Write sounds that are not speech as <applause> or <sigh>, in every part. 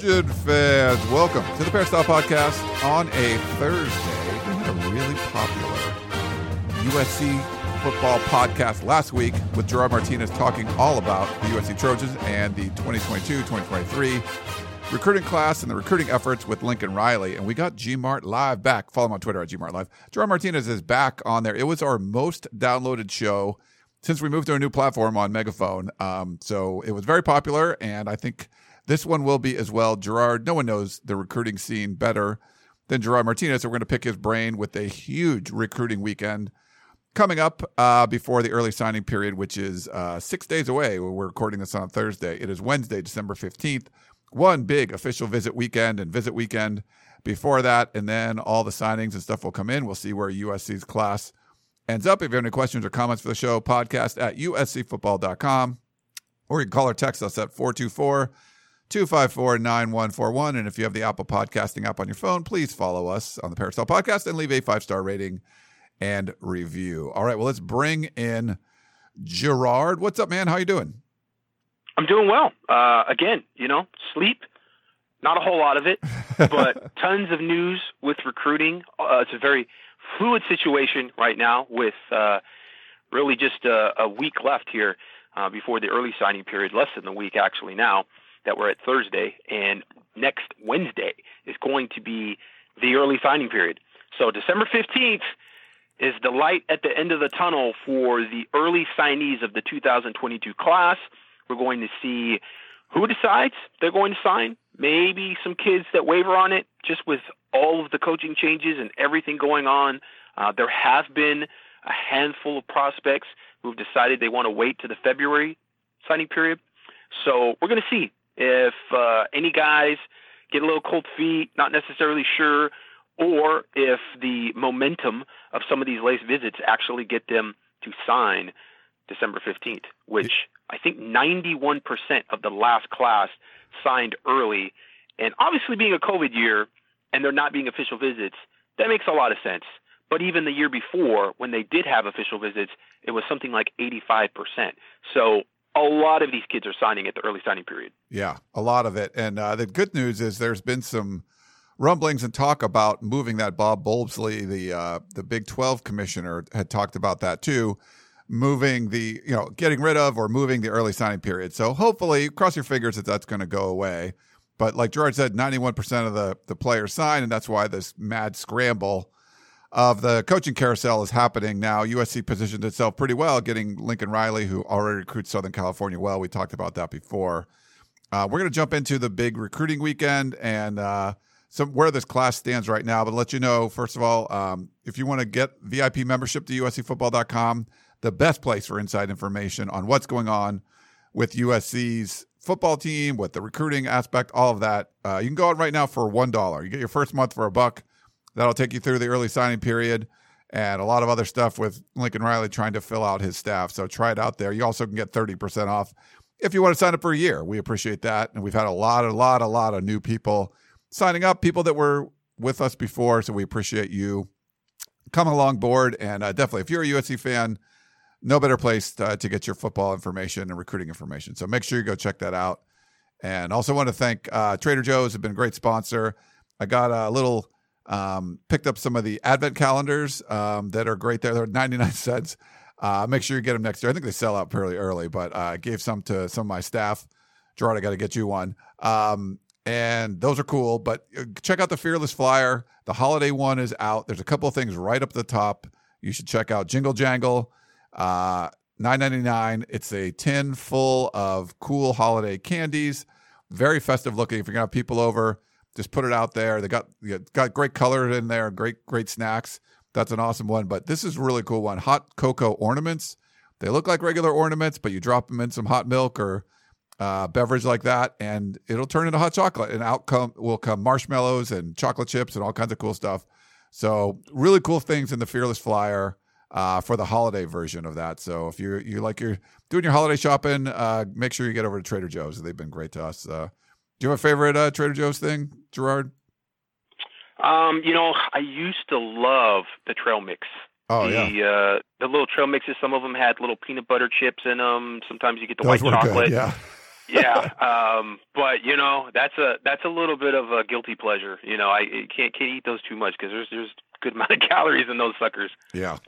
Trojan fans. Welcome to the Peristyle Podcast on a Thursday. We had a really popular USC football podcast last week with Gerard Martinez talking all about the USC Trojans and the 2022-2023 recruiting class and the recruiting efforts with Lincoln Riley. And we got Gmart Live back. Follow him on Twitter at Gmart Live. Gerard Martinez is back on there. It was our most downloaded show since we moved to a new platform on Megaphone. Um, so it was very popular, and I think this one will be as well. Gerard, no one knows the recruiting scene better than Gerard Martinez, so we're going to pick his brain with a huge recruiting weekend coming up uh, before the early signing period, which is uh, six days away. We're recording this on Thursday. It is Wednesday, December 15th. One big official visit weekend and visit weekend before that, and then all the signings and stuff will come in. We'll see where USC's class ends up. If you have any questions or comments for the show, podcast at uscfootball.com, or you can call or text us at 424 254 9141. And if you have the Apple Podcasting app on your phone, please follow us on the Peristyle Podcast and leave a five star rating and review. All right, well, let's bring in Gerard. What's up, man? How you doing? I'm doing well. Uh, again, you know, sleep, not a whole lot of it, but <laughs> tons of news with recruiting. Uh, it's a very fluid situation right now with uh, really just a, a, week left here uh, before the early signing period, less than a week actually now that we're at Thursday. And next Wednesday is going to be the early signing period. So December 15th is the light at the end of the tunnel for the early signees of the 2022 class. We're going to see who decides they're going to sign. Maybe some kids that waver on it, just with all of the coaching changes and everything going on. Uh, there have been a handful of prospects who've decided they want to wait to the February signing period. So we're going to see if uh, any guys get a little cold feet, not necessarily sure, or if the momentum of some of these late visits actually get them to sign December 15th, which I think 91% of the last class signed early. And obviously, being a COVID year and there not being official visits, that makes a lot of sense. But even the year before, when they did have official visits, it was something like 85%. So a lot of these kids are signing at the early signing period. Yeah, a lot of it. And uh, the good news is there's been some rumblings and talk about moving that. Bob Bowlsby, the uh, the Big 12 commissioner, had talked about that too moving the, you know, getting rid of or moving the early signing period. So hopefully, cross your fingers that that's going to go away. But like George said, 91% of the, the players sign, and that's why this mad scramble of the coaching carousel is happening now. USC positioned itself pretty well, getting Lincoln Riley, who already recruits Southern California well. We talked about that before. Uh, we're going to jump into the big recruiting weekend and uh, some where this class stands right now. But let you know, first of all, um, if you want to get VIP membership to USCFootball.com, the best place for inside information on what's going on with USC's football team, with the recruiting aspect, all of that. Uh, you can go out right now for one dollar. You get your first month for a buck. That'll take you through the early signing period and a lot of other stuff with Lincoln Riley trying to fill out his staff. So try it out there. You also can get thirty percent off if you want to sign up for a year. We appreciate that, and we've had a lot, a lot, a lot of new people signing up. People that were with us before, so we appreciate you coming along board. And uh, definitely, if you're a USC fan no better place to, to, get your football information and recruiting information. So make sure you go check that out. And also want to thank uh, Trader Joe's have been a great sponsor. I got a little um, picked up some of the advent calendars um, that are great there. They're 99 <laughs> cents. Uh, make sure you get them next year. I think they sell out fairly early, but uh, I gave some to some of my staff. Gerard, I got to get you one. Um, and those are cool. But uh, check out the Fearless Flyer. The holiday one is out. There's a couple of things right up the top. You should check out Jingle Jangle uh, Nine ninety nine. It's a tin full of cool holiday candies. Very festive looking. If you're gonna have people over, just put it out there. They got got great color in there. Great great snacks. That's an awesome one. But this is a really cool one. Hot cocoa ornaments. They look like regular ornaments, but you drop them in some hot milk or uh, beverage like that, and it'll turn into hot chocolate. And out come will come marshmallows and chocolate chips and all kinds of cool stuff. So really cool things in the Fearless Flyer uh, for the holiday version of that. So if you you like you're doing your holiday shopping, uh, make sure you get over to Trader Joe's. They've been great to us. Do you have a favorite uh, Trader Joe's thing, Gerard? Um, you know, I used to love the trail mix. Oh the, yeah, uh, the little trail mixes. Some of them had little peanut butter chips in them. Sometimes you get the those white chocolate. good. Yeah, yeah, <laughs> um, but you know that's a that's a little bit of a guilty pleasure. You know, I can't can't eat those too much because there's there's good amount of <laughs> calories in those suckers. yeah.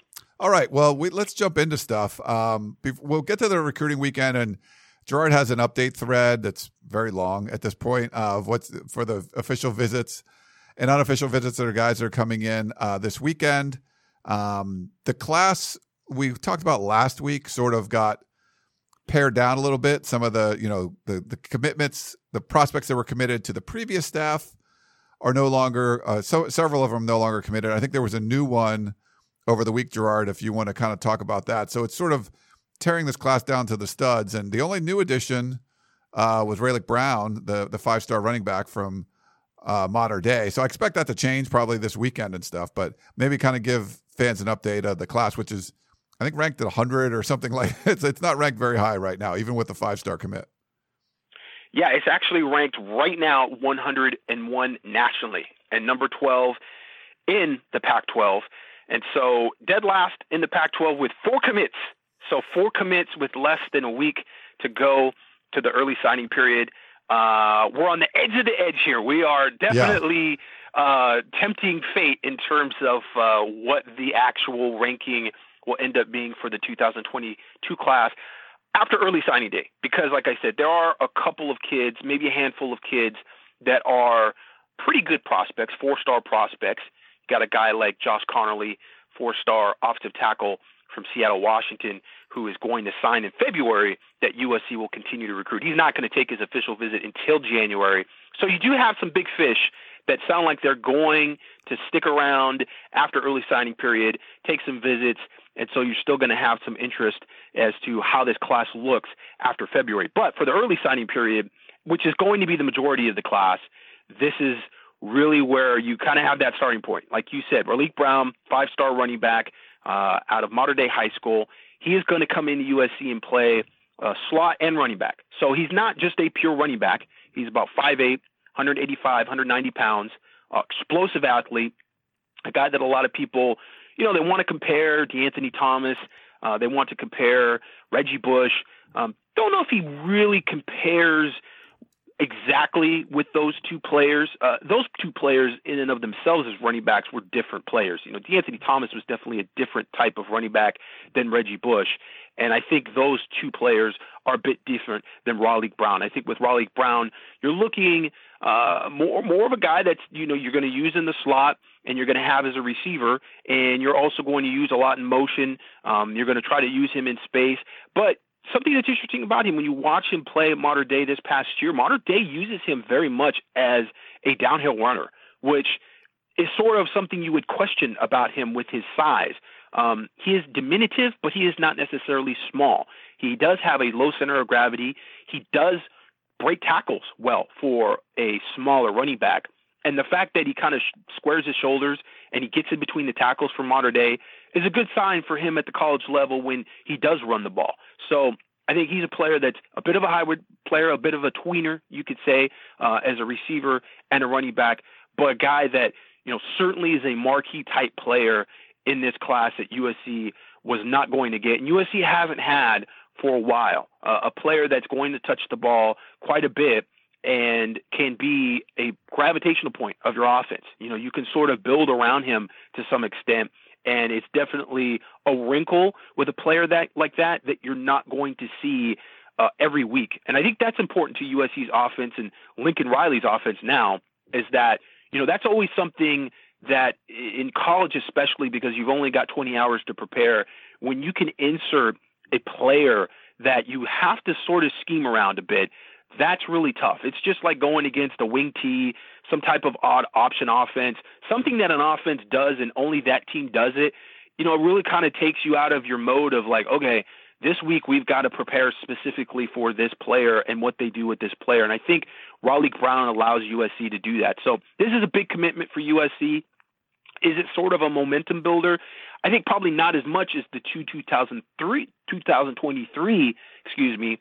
All right, well, we, let's jump into stuff. Um, we'll get to the recruiting weekend, and Gerard has an update thread that's very long at this point of what's for the official visits and unofficial visits that are guys that are coming in uh, this weekend. Um, the class we talked about last week sort of got pared down a little bit. Some of the you know the the commitments, the prospects that were committed to the previous staff are no longer. Uh, so several of them no longer committed. I think there was a new one over the week, Gerard. If you want to kind of talk about that, so it's sort of tearing this class down to the studs. And the only new addition uh, was Raleek Brown, the the five star running back from uh, Mater Dei. So I expect that to change probably this weekend and stuff. But maybe kind of give fans an update of the class, which is I think ranked at 100 or something <laughs> like it's it's not ranked very high right now, even with the five star commit. Yeah, it's actually ranked right now 101 nationally and number 12 in the Pac-12. And so dead last in the Pac-12 with four commits. So four commits with less than a week to go to the early signing period. Uh, we're on the edge of the edge here. We are definitely uh, tempting fate in terms of uh, what the actual ranking will end up being for the 2022 class after early signing day. Because, like I said, there are a couple of kids, maybe a handful of kids that are pretty good prospects, four star prospects. You got a guy like Josh Connerly, four star offensive tackle from Seattle, Washington, who is going to sign in February that USC will continue to recruit. He's not going to take his official visit until January. So you do have some big fish that sound like they're going to stick around after early signing period, take some visits, and so you're still going to have some interest as to how this class looks after February. But for the early signing period, which is going to be the majority of the class, this is really where you kind of have that starting point. Like you said, Raleek Brown, five star running back uh, out of Mater Dei High School. He is going to come into USC and play uh, slot and running back. So he's not just a pure running back. He's about 5'8, 185, 190 pounds, uh, explosive athlete, a guy that a lot of people, you know, they want to compare to Anthony Thomas. Uh, they want to compare Reggie Bush. Um, don't know if he really compares exactly with those two players. Uh, those two players, in and of themselves, as running backs, were different players. You know, De'Anthony Thomas was definitely a different type of running back than Reggie Bush, and I think those two players are a bit different than Raleek Brown. I think with Raleek Brown, you're looking uh, more more of a guy that's you know you're going to use in the slot and you're going to have as a receiver, and you're also going to use a lot in motion. Um, you're going to try to use him in space, but something that's interesting about him when you watch him play Mater Dei this past year, Mater Dei uses him very much as a downhill runner, which is sort of something you would question about him with his size. Um, he is diminutive, but he is not necessarily small. He does have a low center of gravity. He does break tackles well for a smaller running back. And the fact that he kind of squares his shoulders and he gets in between the tackles for Mater Dei is a good sign for him at the college level when he does run the ball. So I think he's a player that's a bit of a hybrid player, a bit of a tweener, you could say, uh, as a receiver and a running back, but a guy that you know certainly is a marquee type player in this class that USC was not going to get, and USC haven't had for a while. Uh, a player that's going to touch the ball quite a bit and can be a gravitational point of your offense. You know, you can sort of build around him to some extent and it's definitely a wrinkle with a player that like that that you're not going to see uh, every week. And I think that's important to USC's offense and Lincoln Riley's offense now is that you know that's always something that in college especially because you've only got 20 hours to prepare when you can insert a player that you have to sort of scheme around a bit that's really tough. It's just like going against a wing T, some type of odd option offense, something that an offense does and only that team does it. You know, it really kind of takes you out of your mode of like, okay, this week we've got to prepare specifically for this player and what they do with this player. And I think Raleek Brown allows USC to do that. So this is a big commitment for USC. Is it sort of a momentum builder? I think probably not as much as the two 2003, 2023, excuse me,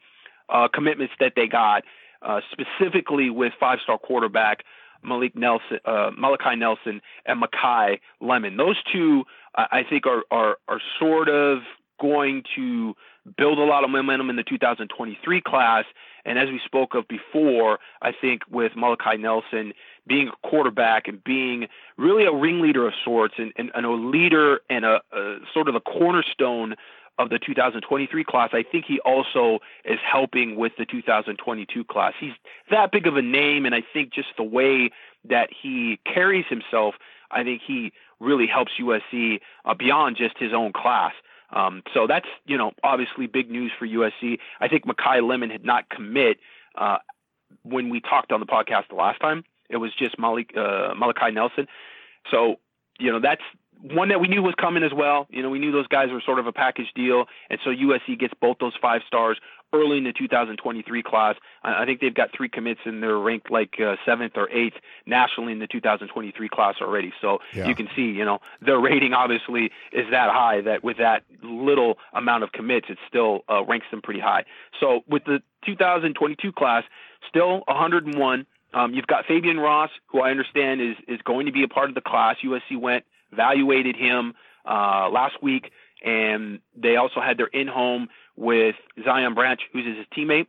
uh, commitments that they got, uh, specifically with five-star quarterback Malik Nelson, uh, Malachi Nelson, and Makai Lemon. Those two, I think, are are are sort of going to build a lot of momentum in the 2023 class. And as we spoke of before, I think with Malachi Nelson being a quarterback and being really a ringleader of sorts and, and, and a leader and a, a sort of a cornerstone of the 2023 class, I think he also is helping with the 2022 class. He's that big of a name, and I think just the way that he carries himself, I think he really helps USC uh, beyond just his own class. Um, so that's you know obviously big news for USC. I think Makai Lemon had not commit uh, when we talked on the podcast the last time. It was just Malik, uh, Malachi Nelson. So you know that's one that we knew was coming as well. You know, we knew those guys were sort of a package deal, and so USC gets both those five stars early in the 2023 class. I think they've got three commits and they're ranked like uh, seventh or eighth nationally in the 2023 class already. So yeah. you can see, you know, their rating obviously is that high that with that little amount of commits, it still uh, ranks them pretty high. So with the 2022 class, still 101. Um, you've got Fabian Ross, who I understand is is going to be a part of the class. USC went evaluated him uh, last week, and they also had their in home with Zion Branch, who's his teammate,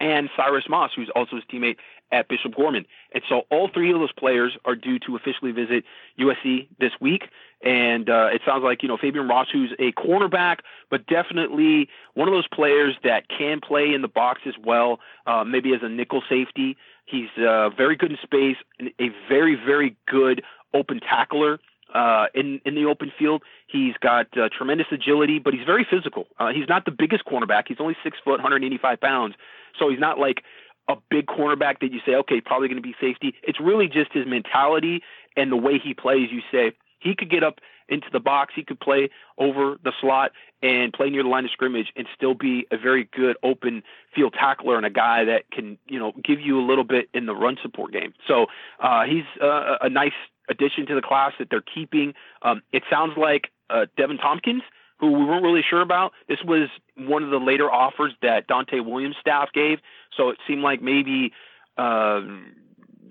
and Cyrus Moss, who's also his teammate at Bishop Gorman. And so all three of those players are due to officially visit USC this week. And uh, it sounds like, you know, Fabian Ross, who's a cornerback, but definitely one of those players that can play in the box as well, uh, maybe as a nickel safety. He's uh, very good in space, a very, very good open tackler uh, in in the open field. He's got uh, tremendous agility, but he's very physical. Uh, he's not the biggest cornerback. He's only six foot, 185 pounds. So he's not like a big cornerback that you say, okay, probably going to be safety. It's really just his mentality and the way he plays. You say he could get up into the box, he could play over the slot and play near the line of scrimmage and still be a very good open field tackler and a guy that can, you know, give you a little bit in the run support game. So uh, he's uh, a nice addition to the class that they're keeping. Um, it sounds like uh, Deven Thompkins, who we weren't really sure about. This was one of the later offers that Donte Williams' staff gave, so it seemed like maybe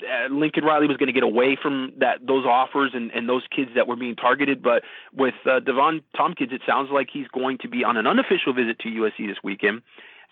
uh, Lincoln Riley was going to get away from that those offers and, and those kids that were being targeted. But with uh, Deven Thompkins, it sounds like he's going to be on an unofficial visit to USC this weekend.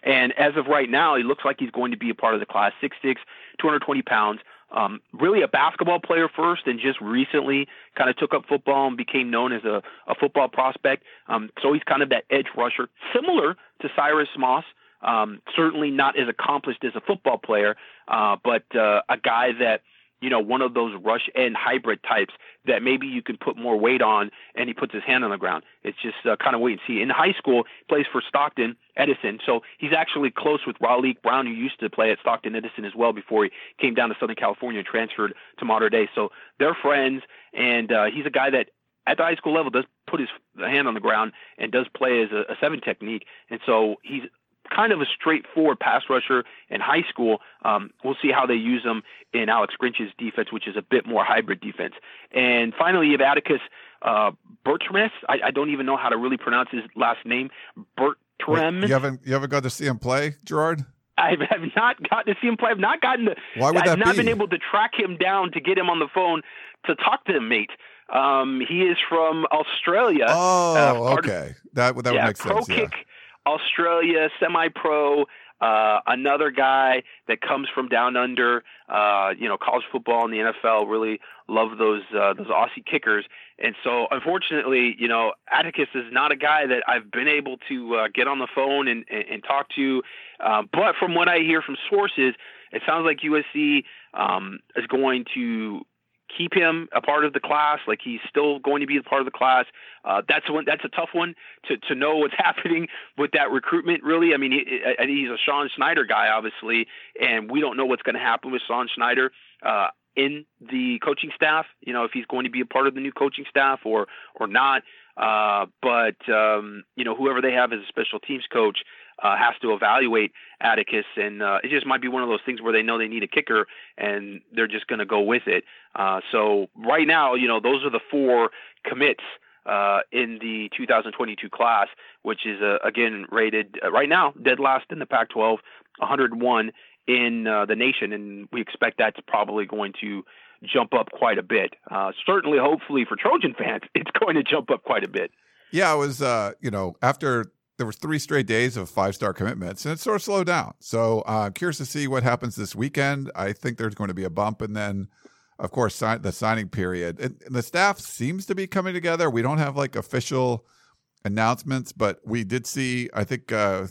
And as of right now, he looks like he's going to be a part of the class. 6'6", 220 pounds um, really a basketball player first, and just recently kind of took up football and became known as a, a football prospect. Um, so he's kind of that edge rusher, similar to Cyrus Moss. Um, certainly not as accomplished as a football player, uh, but uh, a guy that you know, one of those rush end hybrid types that maybe you can put more weight on and he puts his hand on the ground. It's just uh, kind of wait and see. In high school, plays for Stockton Edison. So he's actually close with Raleek Brown, who used to play at Stockton Edison as well before he came down to Southern California and transferred to Mater Dei. So they're friends, and uh, he's a guy that at the high school level does put his hand on the ground and does play as a, a seven technique. And so he's kind of a straightforward pass rusher in high school. Um, we'll see how they use him in Alex Grinch's defense, which is a bit more hybrid defense. And finally, you have Atticus uh. I, I don't even know how to really pronounce his last name. Bertram. You haven't you haven't got to see him play, Gerard? I have not gotten to see him play. I've not gotten to. Why would that I've not be? been able to track him down to get him on the phone to talk to him, mate. Um, he is from Australia. Oh, uh, okay. Of, that that yeah, would make sense. pro sense. Kick, Australia, semi-pro. Uh, another guy that comes from down under, uh, you know, college football and the NFL really love those uh, those Aussie kickers, and so unfortunately, you know, Atticus is not a guy that I've been able to uh, get on the phone and, and, and talk to. Uh, but from what I hear from sources, it sounds like USC um, is going to keep him a part of the class. Like he's still going to be a part of the class. Uh, that's one. That's a tough one to to know what's <laughs> happening with that recruitment. Really, I mean, he, he's a Sean Snyder guy, obviously, and we don't know what's going to happen with Sean Snyder. Uh, in the coaching staff, you know, if he's going to be a part of the new coaching staff or or not. Uh, but um, you know, whoever they have as a special teams coach uh, has to evaluate Atticus, and uh, it just might be one of those things where they know they need a kicker, and they're just going to go with it. Uh, so right now, you know, those are the four commits uh, in the 2022 class, which is uh, again rated uh, right now dead last in the Pac-12, 101 in uh, the nation, and we expect that's probably going to jump up quite a bit. Uh, certainly, hopefully for Trojan fans, <laughs> it's going to jump up quite a bit. Yeah, it was. Uh, you know, after there was three straight days of five star commitments, and it sort of slowed down. So uh, curious to see what happens this weekend. I think there's going to be a bump, and then, of course, sign, the signing period. And the staff seems to be coming together. We don't have like official announcements, but we did see. I think uh,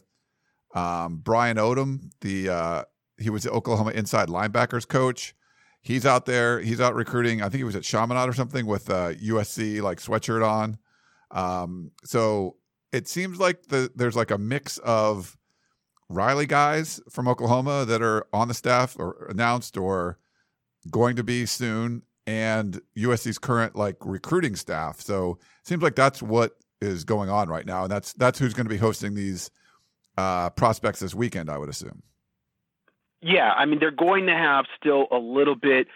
um, Brian Odom, the uh, he was the Oklahoma inside linebackers coach. He's out there. He's out recruiting. I think he was at Chaminade or something with uh, USC like sweatshirt on. Um, so it seems like the there's like a mix of Riley guys from Oklahoma that are on the staff or announced or going to be soon, and USC's current like recruiting staff. So it seems like that's what is going on right now, and that's that's who's going to be hosting these uh, prospects this weekend. I would assume. Yeah, I mean they're going to have still a little bit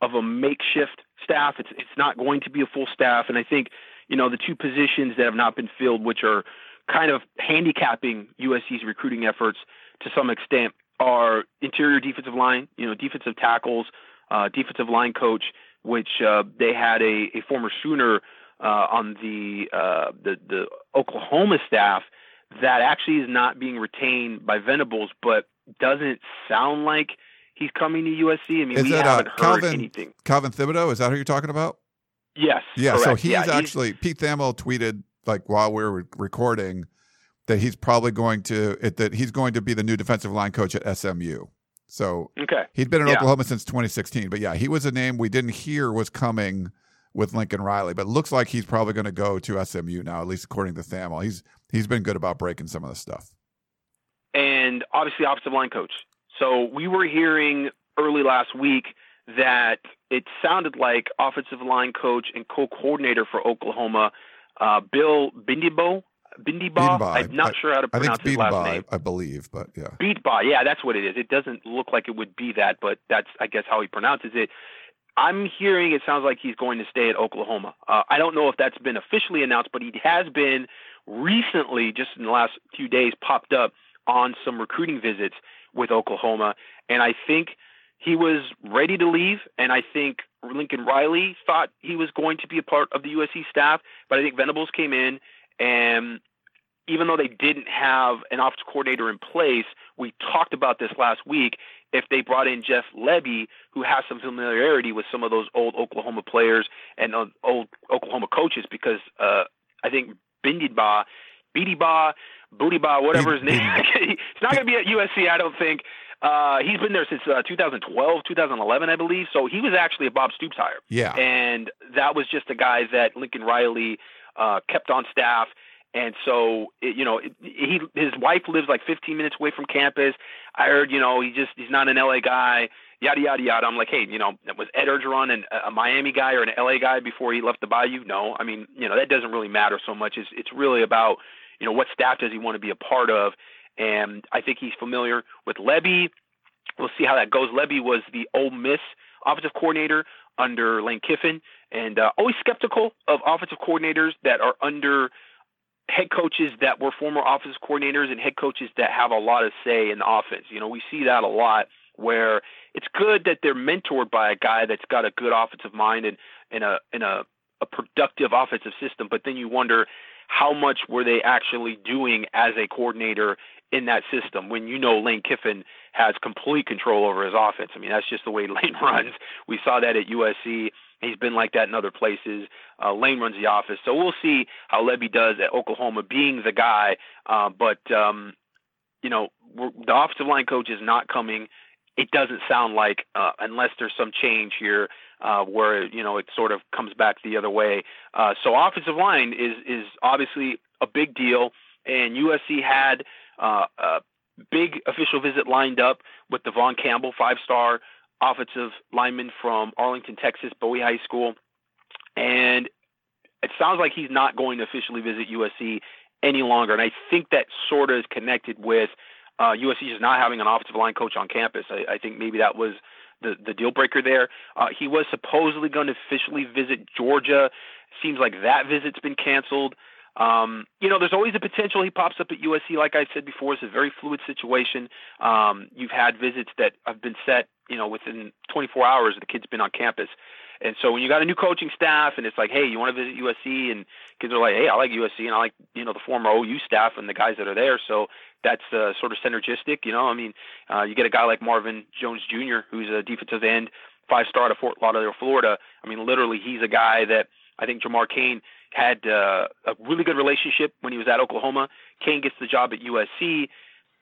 of a makeshift staff. It's it's not going to be a full staff, and I think you know, the two positions that have not been filled, which are kind of handicapping USC's recruiting efforts to some extent, are interior defensive line, you know, defensive tackles, uh, defensive line coach, which uh, they had a, a former Sooner uh, on the, uh, the the Oklahoma staff that actually is not being retained by Venables, but doesn't sound like he's coming to USC. I mean, is we that, haven't uh, heard Calvin, anything. Calvin Thibodeau, is that who you're talking about? Yes. Yeah. correct. So he's yeah, actually Pete Thamel tweeted like while we were recording that he's probably going to that he's going to be the new defensive line coach at SMU. So okay. he's been in Yeah. Oklahoma since 2016. But yeah, he was a name we didn't hear was coming with Lincoln Riley, but looks like he's probably going to go to SMU now, at least according to Thamel. He's he's been good about breaking some of the stuff. and obviously offensive line coach. So we were hearing early last week that it sounded like offensive line coach and co-coordinator for Oklahoma, uh, Bill Bindibo. Bindiba. I'm not I- sure how to I think pronounce his last name. I, I believe, but yeah. Beatba, yeah, that's what it is. It doesn't look like it would be that, but that's I guess how he pronounces it. I'm hearing it sounds like he's going to stay at Oklahoma. Uh, I don't know if that's been officially announced, but he has been recently, just in the last few days, popped up on some recruiting visits with Oklahoma, and I think he was ready to leave. And I think Lincoln Riley thought he was going to be a part of the USC staff, but I think Venables came in and even though they didn't have an offensive coordinator in place, we talked about this last week. If they brought in Jeff Lebby, who has some familiarity with some of those old Oklahoma players and old Oklahoma coaches, because uh, I think Bindiba, Bidiba, Bootyba, whatever his name, <laughs> he's not going to be at USC, I don't think. Uh, he's been there since uh, 2012, 2011, I believe. So he was actually a Bob Stoops hire. Yeah. And that was just a guy that Lincoln Riley uh, kept on staff. And so, it, you know, it, he his wife lives like 15 minutes away from campus. I heard, you know, he just he's not an LA guy. Yada yada yada. I'm like, hey, you know, was Ed Orgeron an, a Miami guy or an LA guy before he left the Bayou? No, I mean, you know, that doesn't really matter so much. It's it's really about, you know, what staff does he want to be a part of? And I think he's familiar with Lebby. We'll see how that goes. Lebby was the Ole Miss offensive coordinator under Lane Kiffin, and uh, always skeptical of offensive coordinators that are under head coaches that were former offensive coordinators and head coaches that have a lot of say in the offense. You know, we see that a lot where it's good that they're mentored by a guy that's got a good offensive mind and and a and a, a productive offensive system, but then you wonder how much were they actually doing as a coordinator in that system when you know Lane Kiffin has complete control over his offense. I mean, that's just the way <laughs> Lane runs. We saw that at USC. He's been like that in other places. Uh, Lane runs the office, so we'll see how Lebby does at Oklahoma, being the guy. Uh, but um, you know, the offensive line coach is not coming. It doesn't sound like uh, unless there's some change here uh, where you know it sort of comes back the other way. Uh, so offensive line is is obviously a big deal, and USC had uh, a big official visit lined up with Devon Campbell, five star offensive lineman from Arlington, Texas, Bowie High School. And it sounds like he's not going to officially visit USC any longer. And I think that sort of is connected with uh, USC just not having an offensive line coach on campus. I, I think maybe that was the the deal breaker there. Uh, he was supposedly going to officially visit Georgia. Seems like that visit's been canceled. Um, you know, there's always a potential he pops up at USC. Like I said before, it's a very fluid situation. Um, you've had visits that have been set, you know, within 24 hours. The kid's been on campus, and so when you got a new coaching staff, and it's like, hey, you want to visit USC, and kids are like, hey, I like USC, and I like, you know, the former OU staff and the guys that are there. So that's uh, sort of synergistic. You know, I mean, uh, you get a guy like Marvin Jones Jr., who's a defensive end, five star of Fort Lauderdale, Florida. I mean, literally, he's a guy that I think Jamar Cain had uh, a really good relationship when he was at Oklahoma. Cain gets the job at USC,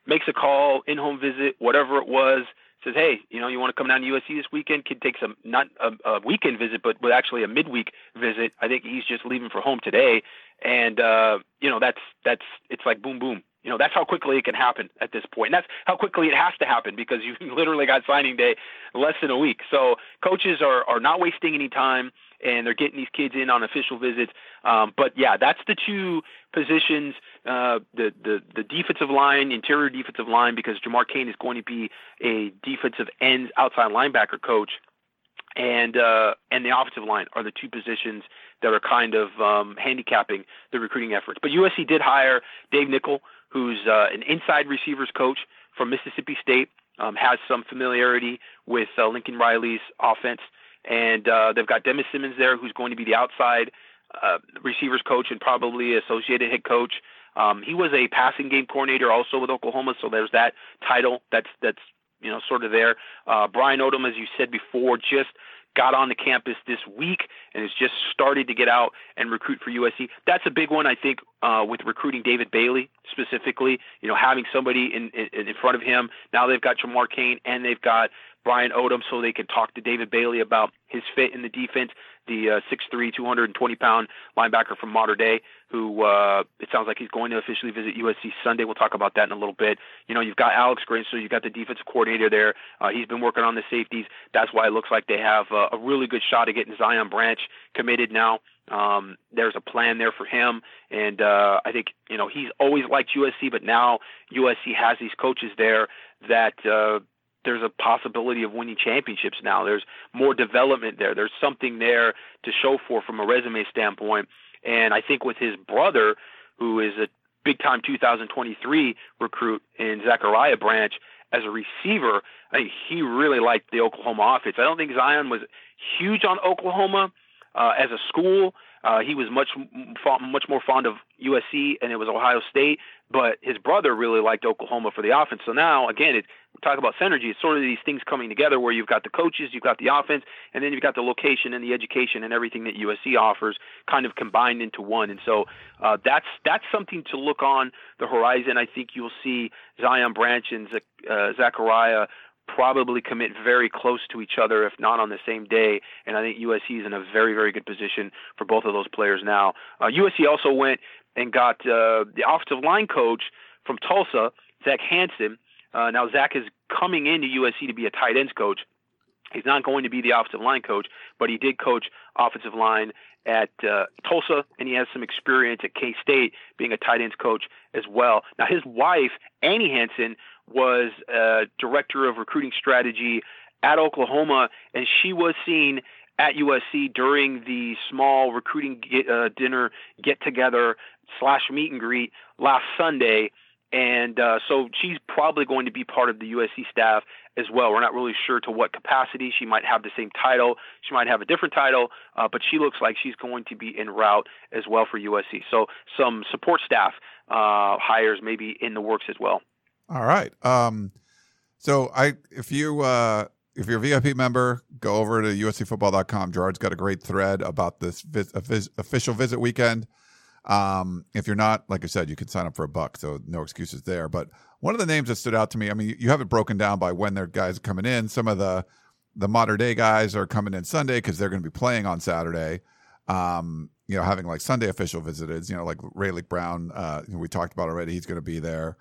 makes a call, in home visit, whatever it was, says, hey, you know, you want to come down to USC this weekend? Kid takes a not a, a weekend visit, but but actually a midweek visit. I think he's just leaving for home today, and uh, you know that's that's it's like boom boom. You know that's how quickly it can happen at this point, and that's how quickly it has to happen because you <laughs> literally got signing day less than a week. So coaches are are not wasting any time and they're getting these kids in on official visits. Um, but yeah, that's the two positions: uh, the the the defensive line, interior defensive line, because Jamar Cain is going to be a defensive ends outside linebacker coach, and uh, and the offensive line are the two positions that are kind of um, handicapping the recruiting efforts. But USC did hire Dave Nichol, who's uh, an inside receivers coach from Mississippi State. Um, has some familiarity with uh, Lincoln Riley's offense and uh, they've got Dennis Simmons there, who's going to be the outside uh, receivers coach and probably associated head coach. Um, he was a passing game coordinator also with Oklahoma, so there's that title that's that's you know sort of there. Uh, Brian Odom, as you said before, just got on the campus this week and has just started to get out and recruit for USC. That's a big one, I think, uh, with recruiting David Bailey specifically. You know, having somebody in, in in front of him. Now they've got Jamar Cain and they've got Brian Odom so they can talk to David Bailey about his fit in the defense. The uh, 6'3", 220 pound linebacker from Mater Dei, who uh, it sounds like he's going to officially visit USC Sunday. We'll talk about that in a little bit. You know, you've got Alex Grinch, so you've got the defensive coordinator there. Uh, he's been working on the safeties. That's why it looks like they have uh, a really good shot at getting Zion Branch committed now. Um, there's a plan there for him, and uh, I think you know he's always liked USC, but now USC has these coaches there that uh, there's a possibility of winning championships now. There's more development there. There's something there to show for from a resume standpoint. And I think with his brother, who is a big time 2023 recruit in Zachariah Branch as a receiver, I think he really liked the Oklahoma offense. I don't think Zion was huge on Oklahoma uh, as a school. Uh, he was much much more fond of USC, and it was Ohio State. But his brother really liked Oklahoma for the offense. So now, again, it, talk about synergy. It's sort of these things coming together where you've got the coaches, you've got the offense, and then you've got the location and the education and everything that USC offers, kind of combined into one. And so uh, that's that's something to look on the horizon. I think you'll see Zion Branch and uh, Zachariah probably commit very close to each other, if not on the same day. And I think USC is in a very, very good position for both of those players now. Uh, USC also went and got uh, the offensive line coach from Tulsa, Zach Hanson. Uh, now, Zach is coming into USC to be a tight ends coach. He's not going to be the offensive line coach, but he did coach offensive line at uh, Tulsa, and he has some experience at K State being a tight ends coach as well. Now, his wife, Annie Hanson, was uh, director of recruiting strategy at Oklahoma, and she was seen at USC during the small recruiting get, uh, dinner get together slash meet and greet last Sunday. And uh, so she's probably going to be part of the USC staff as well. We're not really sure to what capacity. She might have the same title. She might have a different title, uh, but she looks like she's going to be en route as well for USC. So some support staff uh, hires maybe in the works as well. All right. Um, so I, if you, uh, if you're a VIP member, go over to uscfootball.com. Gerard's got a great thread about this official visit weekend. Um, if you're not, like I said, you can sign up for a buck, so no excuses there. But one of the names that stood out to me, I mean, you have it broken down by when their guys are coming in. Some of the the Mater Dei guys are coming in Sunday because they're going to be playing on Saturday. Um, you know, having like Sunday official visitors, you know, like Raleek Brown, uh, we talked about already, he's going to be there.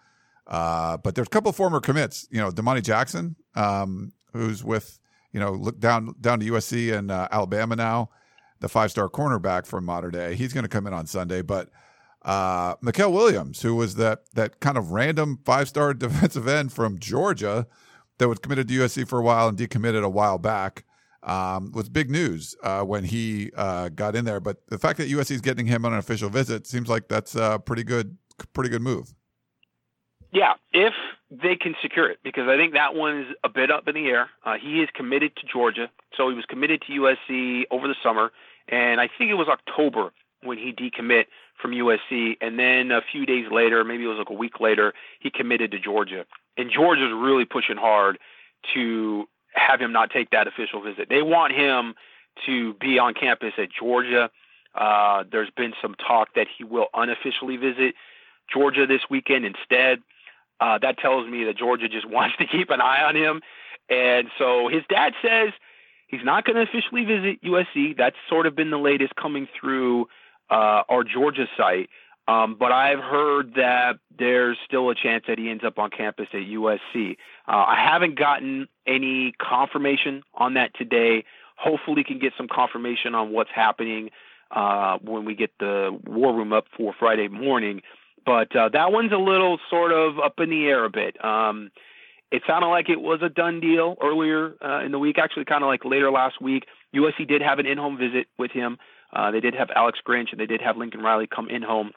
Uh, but there's a couple former commits, you know, Domani Jackson, um, who's with, you know, look down down to USC and uh, Alabama now. The five star cornerback from Mater Dei. He's going to come in on Sunday, but uh, Williams, who was that that kind of random five star <laughs> defensive end from Georgia that was committed to USC for a while and decommitted a while back, um, was big news uh, when he uh, got in there. But the fact that USC is getting him on an official visit seems like that's a pretty good, pretty good move. Yeah, if they can secure it, because I think that one is a bit up in the air. Uh, he is committed to Georgia, so he was committed to USC over the summer, and I think it was October when he decommit from USC, and then a few days later, maybe it was like a week later, he committed to Georgia. And Georgia's really pushing hard to have him not take that official visit. They want him to be on campus at Georgia. Uh, there's been some talk that he will unofficially visit Georgia this weekend instead. Uh, that tells me that Georgia just <laughs> wants to keep an eye on him. And so his dad says he's not going to officially visit USC. That's sort of been the latest coming through uh, our Georgia site. Um, but I've heard that there's still a chance that he ends up on campus at USC. Uh, I haven't gotten any confirmation on that today. Hopefully, can get some confirmation on what's happening uh, when we get the war room up for Friday morning. But uh, that one's a little sort of up in the air a bit. Um, it sounded like it was a done deal earlier uh, in the week, actually, kind of like later last week. USC did have an in home visit with him. Uh, they did have Alex Grinch and they did have Lincoln Riley come in home.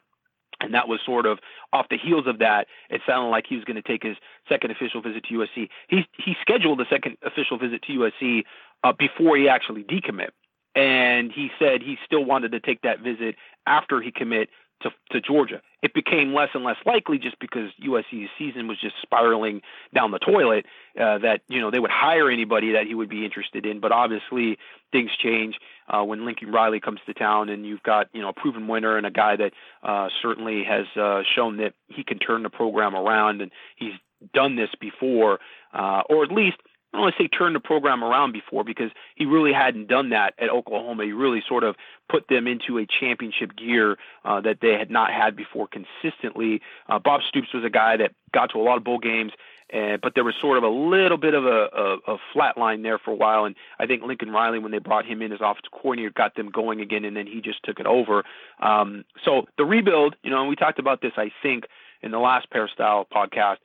And that was sort of off the heels of that. It sounded like he was going to take his second official visit to USC. He he scheduled a second official visit to USC uh, before he actually decommit, and he said he still wanted to take that visit after he commit to, to Georgia. It became less and less likely just because USC's season was just spiraling down the toilet uh, that you know they would hire anybody that he would be interested in. But obviously things change uh, when Lincoln Riley comes to town, and you've got you know a proven winner and a guy that uh, certainly has uh, shown that he can turn the program around, and he's done this before, uh, or at least I don't want to say turn the program around before because he really hadn't done that at Oklahoma. He really sort of put them into a championship gear uh, that they had not had before consistently. Uh, Bob Stoops was a guy that got to a lot of bowl games, and, but there was sort of a little bit of a, a, a flat line there for a while. And I think Lincoln Riley, when they brought him in as offensive coordinator, got them going again, and then he just took it over. Um, so the rebuild, you know, and we talked about this, I think, in the last Peristyle podcast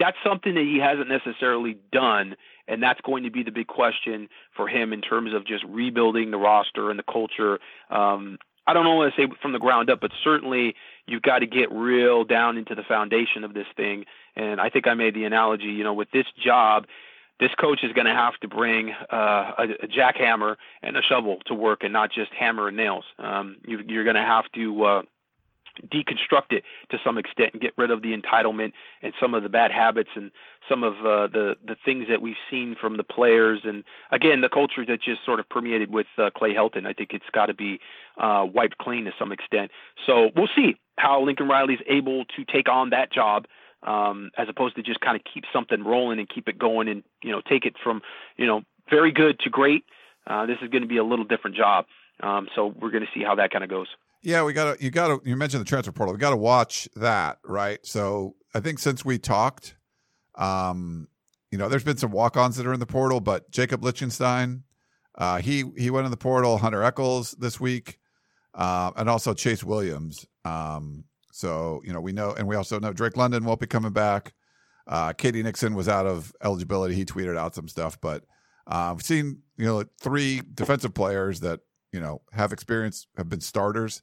that's something that he hasn't necessarily done and that's going to be the big question for him in terms of just rebuilding the roster and the culture. Um, I don't want to say from the ground up, but certainly you've got to get real down into the foundation of this thing. And I think I made the analogy, you know, with this job, this coach is going to have to bring uh, a, a jackhammer and a shovel to work, and not just hammer and nails. Um, you, you're going to have to uh, deconstruct it to some extent and get rid of the entitlement and some of the bad habits and some of uh, the the things that we've seen from the players and again the culture that just sort of permeated with uh, Clay Helton. I think it's got to be uh, wiped clean to some extent. So we'll see how Lincoln Riley's able to take on that job. Um, as opposed to just kind of keep something rolling and keep it going and you know take it from you know very good to great. Uh, this is going to be a little different job. Um, so we're going to see how that kind of goes. Yeah, we got to, you got to, you mentioned the transfer portal. We got to watch that, right? So I think since we talked, um, you know, there's been some walk ons that are in the portal, but Jacob Lichtenstein, uh, he, he went in the portal, Hunter Echols this week, uh, and also Chase Williams. Um, so, you know, we know, and we also know Drake London won't be coming back. Uh, KD Nixon was out of eligibility. He tweeted out some stuff, but uh, I've seen, you know, three defensive players that, you know, have experience, have been starters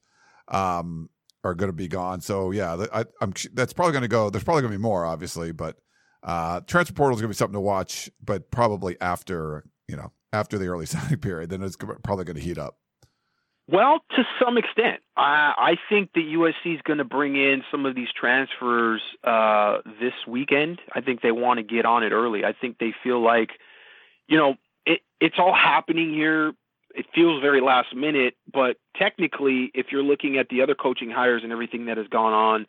um, are going to be gone. So yeah, I, am that's probably going to go. There's probably going to be more, obviously, but uh, transfer portal is going to be something to watch, but probably after you know after the early <laughs> signing period, then it's probably going to heat up. Well, to some extent, I, I think that USC is going to bring in some of these transfers uh, this weekend. I think they want to get on it early. I think they feel like, you know, it, it's all happening here it feels very last minute, but technically, if you're looking at the other coaching hires and everything that has gone on,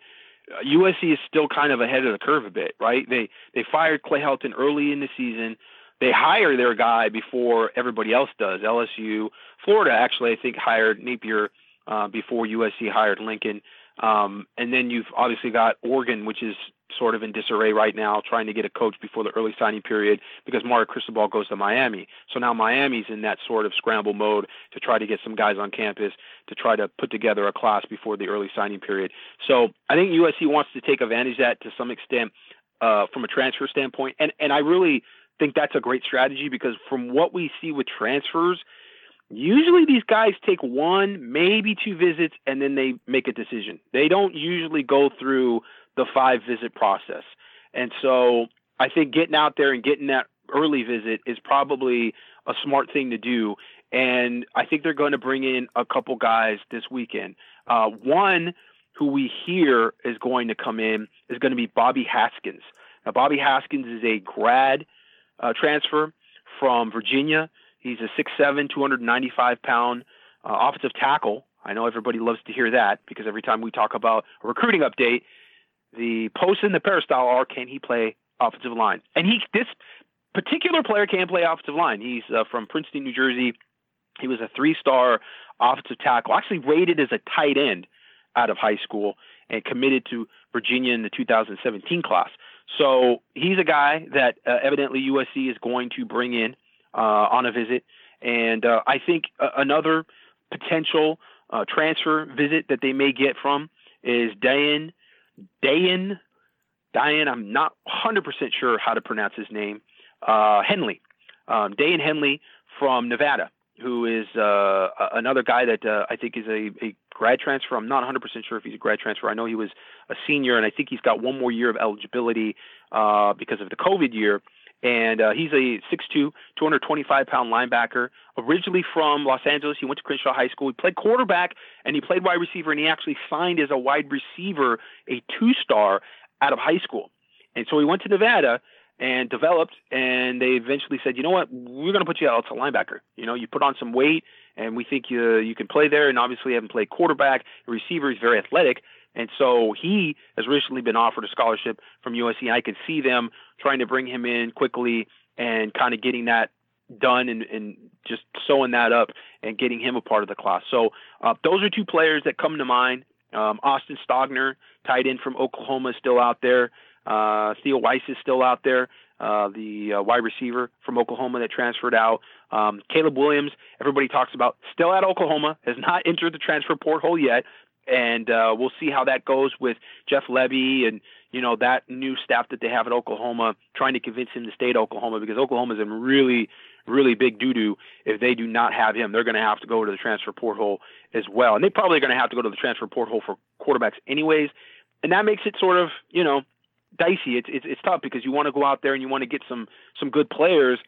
uh, USC is still kind of ahead of the curve a bit, right? They they fired Clay Helton early in the season. They hire their guy before everybody else does. LSU, Florida actually, I think hired Napier uh, before USC hired Lincoln. Um, and then you've obviously got Oregon, which is sort of in disarray right now, trying to get a coach before the early signing period because Mario Cristobal goes to Miami. So now Miami's in that sort of scramble mode to try to get some guys on campus to try to put together a class before the early signing period. So I think USC wants to take advantage of that to some extent uh, from a transfer standpoint, and and I really think that's a great strategy because from what we see with transfers Usually these guys take one, maybe two visits, and then they make a decision. They don't usually go through the five visit process. And so I think getting out there and getting that early visit is probably a smart thing to do. And I think they're going to bring in a couple guys this weekend. Uh, one who we hear is going to come in is going to be Bobby Haskins. Now, Bobby Haskins is a grad uh, transfer from Virginia. He's a 6'7", 295 pound uh, offensive tackle. I know everybody loves to hear that because every time we talk about a recruiting update, the post in the peristyle are can he play offensive line? And he this particular player can play offensive line. He's uh, from Princeton, New Jersey. He was a three-star offensive tackle, actually rated as a tight end out of high school, and committed to Virginia in the 2017 class. So he's a guy that uh, evidently USC is going to bring in uh, on a visit. And uh, I think uh, another potential uh, transfer visit that they may get from is Daiyan, Daiyan, Daiyan. I'm not 100% sure how to pronounce his name. Uh, Henley, um, Daiyan Henley from Nevada, who is uh, another guy that uh, I think is a, a grad transfer. I'm not 100% sure if he's a grad transfer. I know he was a senior, and I think he's got one more year of eligibility uh, because of the COVID year and uh, he's a 6'2", 225 pound linebacker, originally from Los Angeles. He went to Crenshaw High School. He played quarterback and he played wide receiver, and he actually signed as a wide receiver, a two star out of high school. And so he went to Nevada and developed, and they eventually said, you know what, we're going to put you out a linebacker. You know, you put on some weight, and we think you you can play there. And obviously, haven't played quarterback. receiver, he's very athletic. And so he has recently been offered a scholarship from USC. I could see them trying to bring him in quickly and kind of getting that done and, and just sewing that up and getting him a part of the class. So uh, those are two players that come to mind. Um, Austin Stogner, tight end from Oklahoma, is still out there. Uh, Theo Wease is still out there, uh, the uh, wide receiver from Oklahoma that transferred out. Um, Caleb Williams, everybody talks about, still at Oklahoma, has not <laughs> entered the transfer portal yet, and uh, we'll see how that goes with Jeff Lebby and you know that new staff that they have at Oklahoma, trying to convince him to stay at Oklahoma because Oklahoma's in really, really big doo doo if they do not have him. They're going to have to go to the transfer portal as well, and they're probably going to have to go to the transfer portal for quarterbacks anyways, and that makes it sort of you know dicey. It's it's, it's tough because you want to go out there and you want to get some some good players,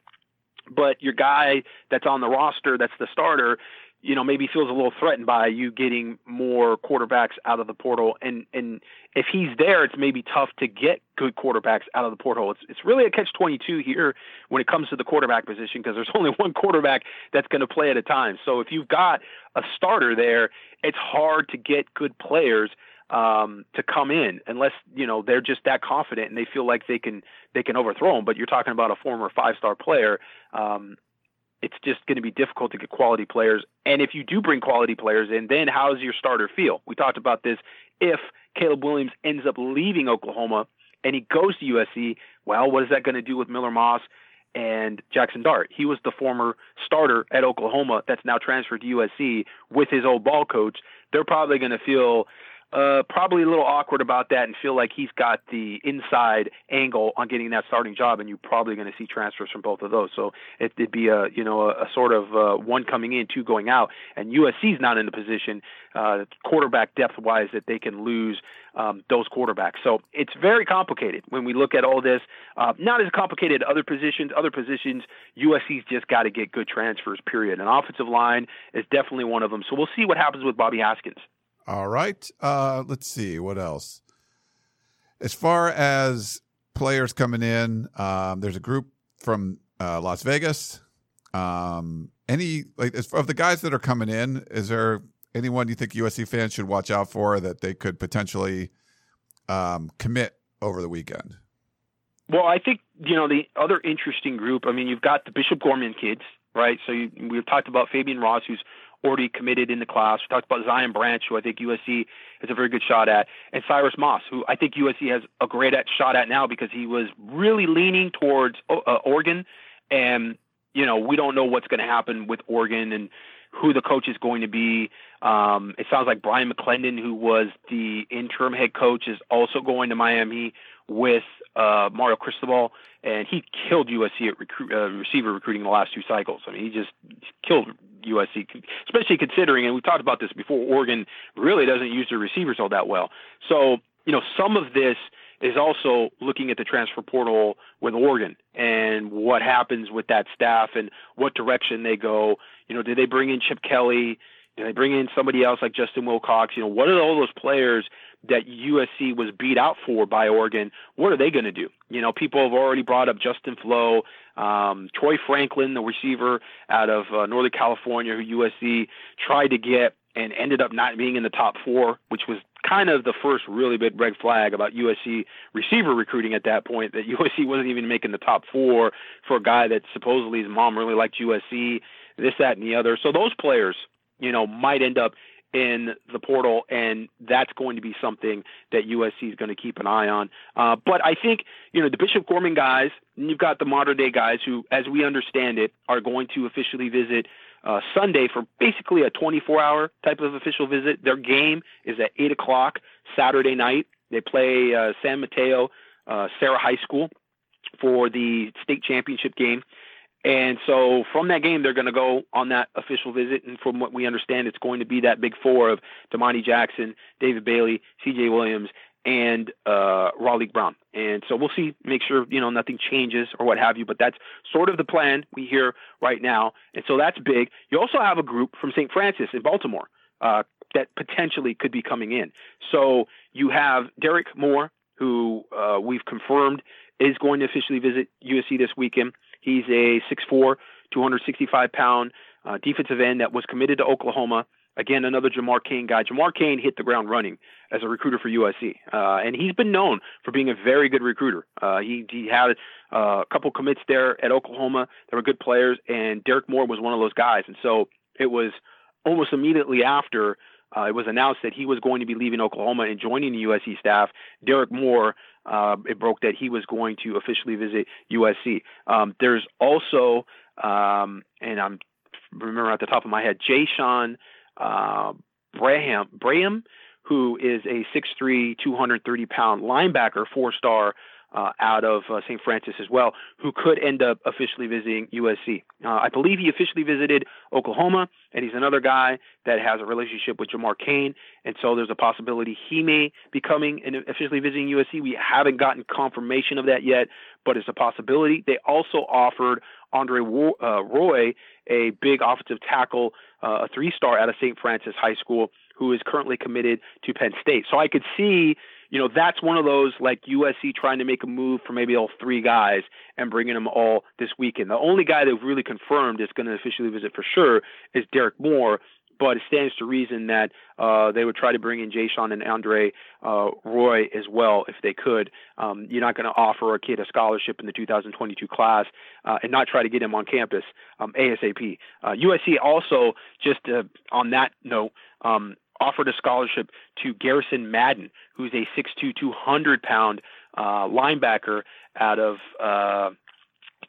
but your guy that's on the roster, that's the starter, you know, maybe feels a little threatened by you getting more quarterbacks out of the portal. And and if he's there, it's maybe tough to get good quarterbacks out of the portal. It's it's really a catch twenty two here when it comes to the quarterback position because there's <laughs> only one quarterback that's going to play at a time. So if you've got a starter there, it's hard to get good players um, to come in unless you know they're just that confident and they feel like they can they can overthrow him. But you're talking about a former five star player. Um, it's just going to be difficult to get quality players. And if you do bring quality players in, then how does your starter feel? We talked about this. If Caleb Williams ends up leaving Oklahoma and he goes to USC, well, what is that going to do with Miller Moss and Jaxson Dart? He was the former starter at Oklahoma that's now transferred to USC with his old ball coach. They're probably going to feel uh, probably a little awkward about that and feel like he's got the inside angle on getting that starting job, and you're probably going to see transfers from both of those. So it, would be a you know a, a sort of uh, one coming in, two going out, and USC's not in the position uh, quarterback depth wise that they can lose um, those quarterbacks. So it's very complicated when we look at all this. Uh, not as complicated other positions. Other positions, USC's just got to get good transfers. Period. An offensive line is definitely one of them. So we'll see what happens with Bobby Haskins. All right. Uh, let's see what else. As far as players coming in, um, there's a group from uh, Las Vegas. Um, any like of the guys that are coming in, is there anyone you think USC fans should watch out for that they could potentially um, commit over the weekend? Well, I think you know the other interesting group. I mean, you've got the Bishop Gorman kids, right? So you, we've talked about Fabian Ross, who's already committed in the class. We talked about Zion Branch, who I think USC has a very good shot at, and Cyrus Moss, who I think USC has a great shot at now because he was really leaning towards uh, Oregon, and you know we don't know what's going to happen with Oregon and who the coach is going to be. Um, it sounds like Bryan McClendon, who was the interim head coach, is also going to Miami with uh, Mario Cristobal, and he killed USC at recruit, uh, receiver recruiting in the last two cycles. I mean, he just killed USC, especially considering, and we talked about this before, Oregon really doesn't use their receivers all that well. So, you know, some of this is also looking at the transfer portal with Oregon and what happens with that staff and what direction they go. You know, did they bring in Chip Kelly? Did they bring in somebody else like Justin Wilcox? You know, what are all those players that USC was beat out for by Oregon? What are they going to do? You know, people have already brought up Justin Flowe, um, Troy Franklin, the receiver out of uh, Northern California, who USC tried to get and ended up not being in the top four, which was kind of the first really big red flag about USC receiver recruiting at that point. That <laughs> USC wasn't even making the top four for a guy that supposedly his mom really liked USC, this, that, and the other. So those players, you know, might end up in the portal, and that's going to be something that USC is going to keep an eye on. Uh, but I think you know the Bishop Gorman guys, and you've got the Mater Dei guys who, as we understand it, are going to officially visit uh, Sunday for basically a 24-hour type of official visit. Their game is at eight o'clock Saturday night. They play uh, San Mateo uh, Serra High School for the state championship game. And so from that game, they're going to go on that official visit. And from what we understand, it's going to be that big four of Domani Jackson, David Bailey, C.J. Williams, and uh, Raleek Brown. And so we'll see, make sure, you know, nothing changes or what have you. But that's sort of the plan we hear right now. And so that's big. You also have a group from St. Frances in Baltimore uh, that potentially could be coming in. So you have Derek Moore, who uh, we've confirmed is going to officially visit USC this weekend. He's a 6'4", 265 pound uh, defensive end that was committed to Oklahoma. Again, another Jamar Cain guy. Jamar Cain hit the ground running as a recruiter for USC, uh, and he's been known for being a very good recruiter. Uh, he he had uh, a couple commits there at Oklahoma. that were good players, and Derek Moore was one of those guys. And so it was almost immediately after uh, it was announced that he was going to be leaving Oklahoma and joining the USC staff. Derek Moore, uh, it broke that he was going to officially visit USC. Um, there's also, um, and I'm remember at the top of my head, Jay Sean uh, Braham, Braham, who is a 6'3", 230 pound linebacker, four star uh, out of uh, St. Frances as well, who could end up officially visiting USC. Uh, I believe he officially visited Oklahoma, and he's another guy that has a relationship with Jamar Cain, and so there's a possibility he may be coming and officially visiting USC. We haven't gotten confirmation of that yet, but it's a possibility. They also offered Andre uh, Roy, a big offensive tackle, uh, a three-star out of St. Frances High School, who is currently committed to Penn State. So I could see you know, that's one of those like USC trying to make a move for maybe all three guys and bringing them all this weekend. The only guy they've really confirmed is going to officially visit for sure is Derek Moore, but it stands to reason that uh, they would try to bring in Jaishawn and Andre uh, Roy as well if they could. Um, you're not going to offer a kid a scholarship in the 2022 class uh, and not try to get him on campus um, ASAP. USC uh, also, just uh, on that note, um, offered a scholarship to Garrison Madden, who's a 6'2", 200 pound uh, linebacker out of uh,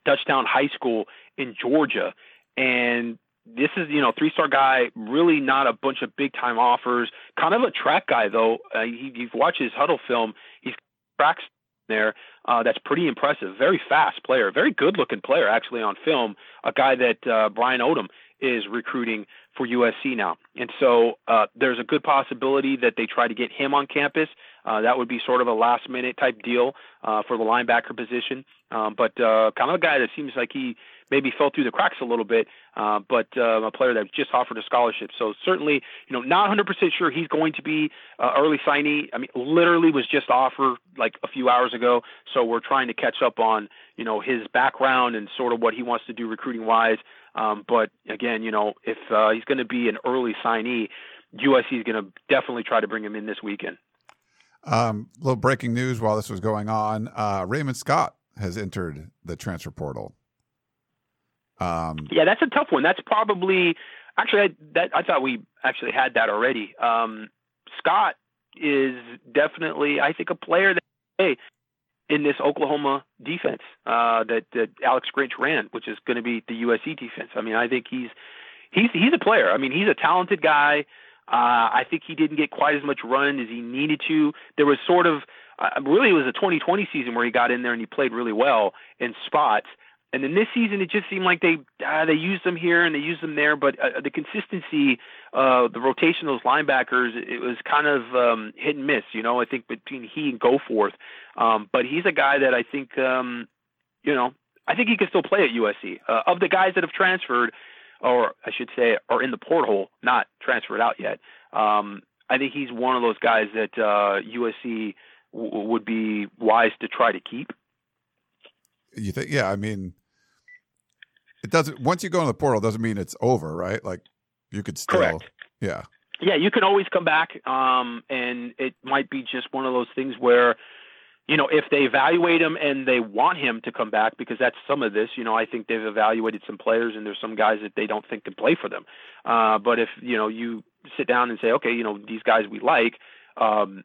Dutchtown High School in Georgia. And this is, you know, three star guy, really not a bunch of big time offers. Kind of a track guy, though. Uh, he, you've watched his Hudl film. He's tracks there. Uh, that's pretty impressive. Very fast player, very good looking player actually on film. A guy that uh, Brian Odom is recruiting for USC now. And so uh, there's a good possibility that they try to get him on campus. Uh, that would be sort of a last minute type deal uh, for the linebacker position. Um, but uh, kind of a guy that seems like he maybe fell through the cracks a little bit, uh, but uh, a player that just offered a scholarship. So certainly, you know, not 100% sure he's going to be uh, early signee. I mean, literally was just offered like a few hours ago. So we're trying to catch up on, you know, his background and sort of what he wants to do recruiting wise. Um, but again, you know, if uh, he's going to be an early signee, USC is going to definitely try to bring him in this weekend. Um, little breaking news while this was going on: uh, Raymond Scott has entered the transfer portal. Um, yeah, that's a tough one. That's probably actually, I, that I thought we actually had that already. Um, Scott is definitely, I think, a player that hey, in this Oklahoma defense uh, that that Alex Grinch ran, which is going to be the USC defense. I mean, I think he's he's he's a player. I mean, he's a talented guy. Uh, I think he didn't get quite as much run as he needed to. There was sort of uh, really it was a 2020 season where he got in there and he played really well in spots. And then this season, it just seemed like they uh, they used them here and they used them there, but uh, the consistency, uh, the rotation of those linebackers, it was kind of um, hit and miss. You know, I think between he and Goforth, um, but he's a guy that I think, um, you know, I think he can still play at USC. Uh, of the guys that have transferred, or I should say, are in the portal, not transferred out yet. Um, I think he's one of those guys that uh, USC w- would be wise to try to keep. You think? Yeah, I mean, it doesn't. Once you go in the portal, doesn't mean it's over, right? Like you could still. Correct. Yeah. Yeah, you can always come back, um, and it might be just one of those things where, you know, if they evaluate him and they want him to come back, because that's some of this. You know, I think they've evaluated some players, and there's some guys that they don't think can play for them. Uh, but if you know you sit down and say, okay, you know, these guys we like, um,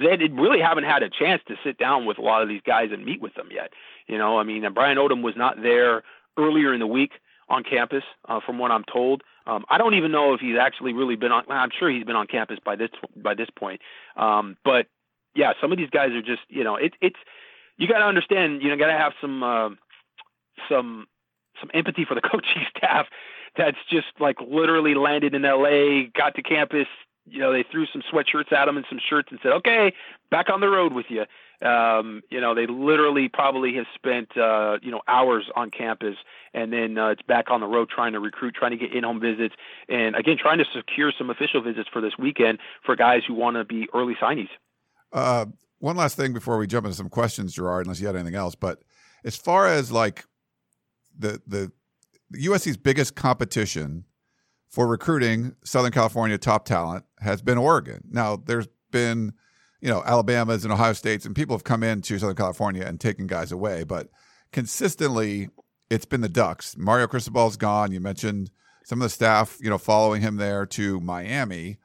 they really haven't had a chance to sit down with a lot of these guys and meet with them yet. You know, I mean, Brian Odom was not there earlier in the week on campus, uh, from what I'm told. Um, I don't even know if he's actually really been on. I'm sure he's been on campus by this by this point. Um, but yeah, some of these guys are just you know it, it's you got to understand. You know, got to have some uh, some some empathy for the <laughs> coaching staff. That's just like literally landed in L.A., got to campus. You know, they threw some sweatshirts at him and some shirts and said, "Okay, back on the road with you." Um, you know, they literally probably have spent uh, you know hours on campus, and then uh, it's back on the road trying to recruit, trying to get in-home visits, and again trying to secure some official visits for this weekend for guys who want to be early signees. Uh, one last thing before we jump into some questions, Gerard, unless you had anything else, but as far as like the the USC's biggest competition for recruiting Southern California top talent has been Oregon. Now, there's been you know, Alabama's and Ohio States, and people have come into Southern California and taken guys away. But consistently, it's been the Ducks. Mario Cristobal's gone. You mentioned some of the staff, you know, following him there to Miami.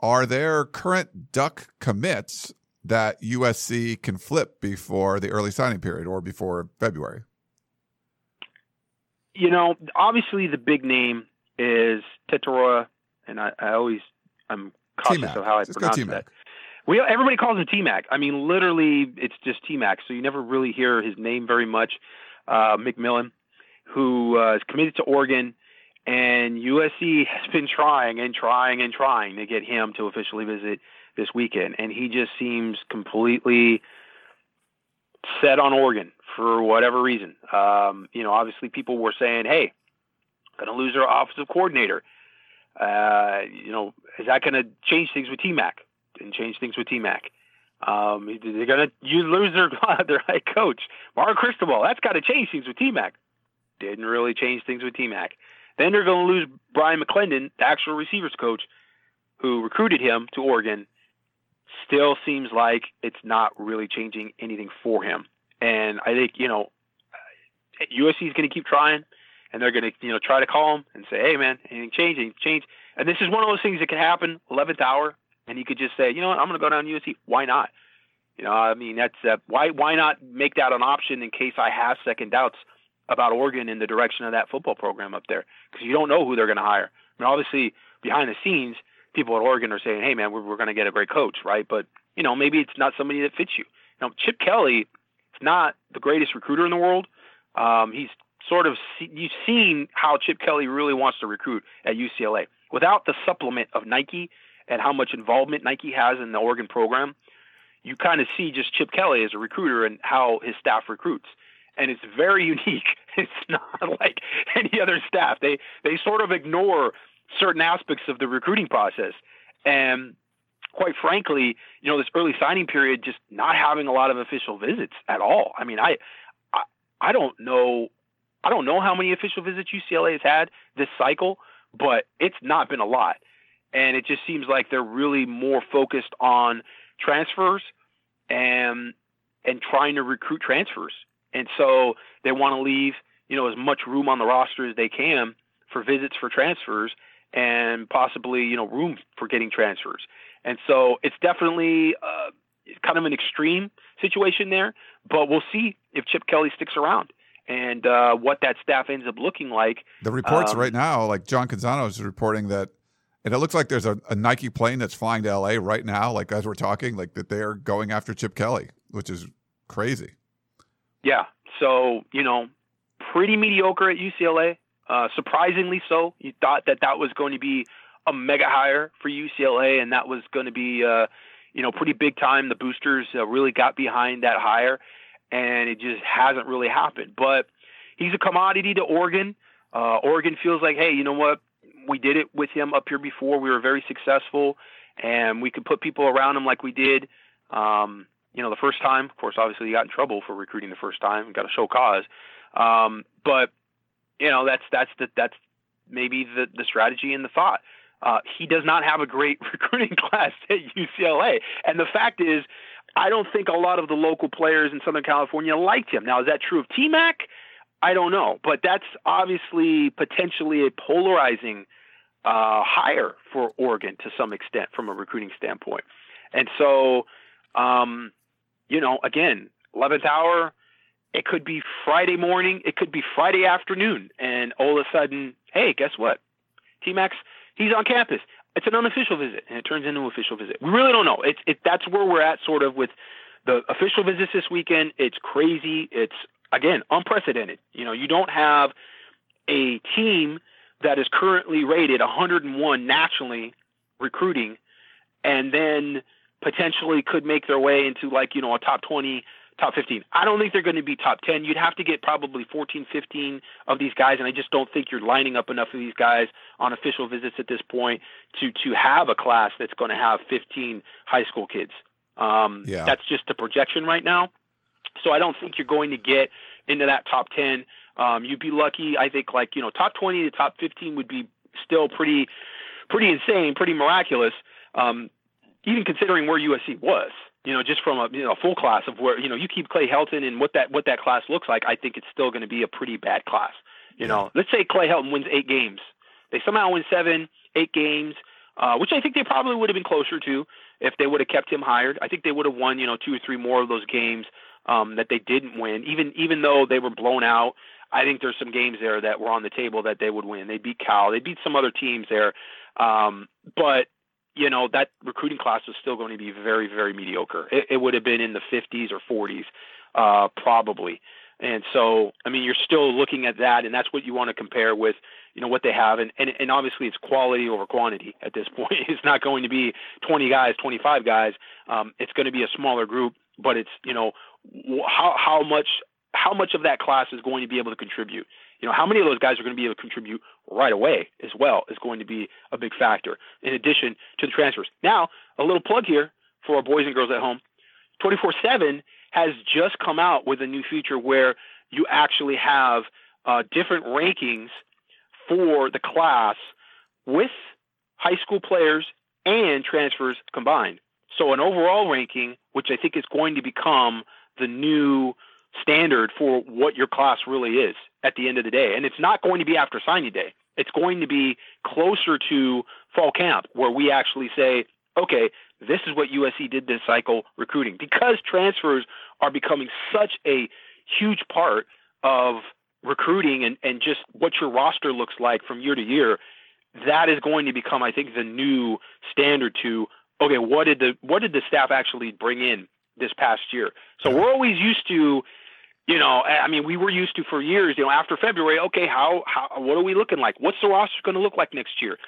Are there current Duck commits that USC can flip before the early signing period or before February? You know, obviously the big name is Tetairoa, and I, I always I'm cautious T-Mac. of how I Just pronounce that. We everybody calls him T Mac. I mean, literally, it's just T Mac. So you never really hear his name very much. Uh, McMillan, who uh, is committed to Oregon, and USC <laughs> has been trying and trying and trying to get him to officially visit this weekend, and he just seems completely set on Oregon for whatever reason. Um, you know, obviously, people were saying, "Hey, going to lose our offensive coordinator." Uh, you know, is that going to change things with T Mac? and change things with T Mac. Um, they're gonna you lose their <laughs> their head coach, Mark Cristobal. That's got to change things with T Mac. Didn't really change things with T Mac. Then they're going to lose Bryan McClendon, the actual receivers coach, who recruited him to Oregon. Still seems like it's not really changing anything for him. And I think you know USC is going to keep trying, and they're going to you know try to call him and say, "Hey, man, anything change? Anything change?" And this is one of those things that can happen, eleventh hour and he could just say, you know what, I'm going to go down to USC. Why not? You know, I mean, that's uh, why why not make that an option in case I have second doubts about Oregon in the direction of that football program up there because you don't know who they're going to hire. I mean, obviously behind the scenes, people at Oregon are saying, hey man, we're, we're going to get a great coach, right? But you know, maybe it's not somebody that fits you. Now, Chip Kelly is not the greatest recruiter in the world. Um, he's sort of see, you've seen how Chip Kelly really wants to recruit at UCLA without the supplement of Nike and how much involvement Nike has in the Oregon program, you kind of see just Chip Kelly as a recruiter and how his staff recruits. And it's very <laughs> unique. It's not like any other staff. They they sort of ignore certain aspects of the recruiting process. And quite frankly, you know, this early signing period just not having a lot of official visits at all. I mean, I I, I don't know I don't know how many official visits UCLA has had this cycle, but it's not been a lot and it just seems like they're really more focused on transfers and and trying to recruit transfers. And so they want to leave, you know, as much room on the roster as they can for visits for transfers and possibly you know room for getting transfers. And so it's definitely uh, kind of an extreme situation there, but we'll see if Chip Kelly sticks around and uh, what that staff ends up looking like. The reports um, right now, like John Canzano is reporting that, and it looks like there's a, a, Nike plane that's flying to LA right now, like as we're talking, like that they're going after Chip Kelly, which is crazy. Yeah. So, you know, pretty mediocre at UCLA. Uh, surprisingly so. You thought that that was going to be a mega hire for UCLA, and that was going to be, uh, you know, pretty big time. The boosters uh, really got behind that hire, and it just hasn't really happened. But he's a commodity to Oregon. Uh, Oregon feels like, hey, you know what? We did it with him up here before. We were very successful, and we could put people around him like we did. Um, you know, the first time. Of course, obviously, he got in trouble for recruiting the first time. Got to show cause. Um, but you know, that's that's the that's maybe the the strategy and the thought. Uh, he does not have a great <laughs> recruiting class at UCLA, and the fact is, I don't think a lot of the local players in Southern California liked him. Now, is that true of T-Mac? I don't know, but that's obviously potentially a polarizing uh, hire for Oregon to some extent from a recruiting standpoint. And so, um, you know, again, 11th hour, it could be Friday morning, it could be Friday afternoon, and all of a sudden, hey, guess what? T Max, he's on campus. It's an unofficial visit, and it turns into an official visit. We really don't know. It's it, that's where we're at, sort of, with the official visits this weekend. It's crazy. It's again unprecedented. You know, you don't have a team that is currently rated 101 nationally recruiting, and then potentially could make their way into like you know a top 20 top 15. I don't think they're going to be top 10. You'd have to get probably 14, 15 of these guys, and I just don't think you're lining up enough of these guys on official visits at this point to to have a class that's going to have 15 high school kids. Um, yeah. That's just a projection right now. So I don't think you're going to get into that top 10. Um, you'd be lucky. I think like you know top 20 to top 15 would be still pretty pretty insane, pretty miraculous. Um, even considering where USC was you know, just from a you know full class of where you know you keep Clay Helton and what that what that class looks like, I think it's still going to be a pretty bad class. You know, let's say Clay Helton wins eight games, they somehow win seven, eight games, uh, which I think they probably would have been closer to if they would have kept him hired. I think they would have won you know two or three more of those games um, that they didn't win, even even though they were blown out. I think there's some games there that were on the table that they would win. They beat Cal, they beat some other teams there, um, but you know that recruiting class was still going to be very very mediocre. It, it would have been in the 50s or 40s uh, probably. And so, I mean, you're still looking at that, and that's what you want to compare with, you know, what they have, and and, and obviously it's quality over quantity at this <laughs> point. It's not going to be 20 guys, 25 guys. Um, it's going to be a smaller group, but it's you know how how much how much of that class is going to be able to contribute. You know, how many of those guys are going to be able to contribute right away as well is going to be a big factor, in addition to the transfers. Now, a little plug here for our boys and girls at home 24 7 has just come out with a new feature where you actually have uh, different rankings for the class with high school players and transfers combined. So, an overall ranking, which I think is going to become the new standard for what your class really is at the end of the day. And it's not going to be after signing day. It's going to be closer to fall camp where we actually say, okay, this is what USC did this cycle recruiting because transfers are becoming such a huge part of recruiting and, and just what your roster looks like from year to year. That is going to become, I think, the new standard to okay, what did the what did the staff actually bring in this past year? So we're always used to you know, I mean, we were used to for years, you know, after February, okay, how, how, what are we looking like? What's the roster going to look like next year?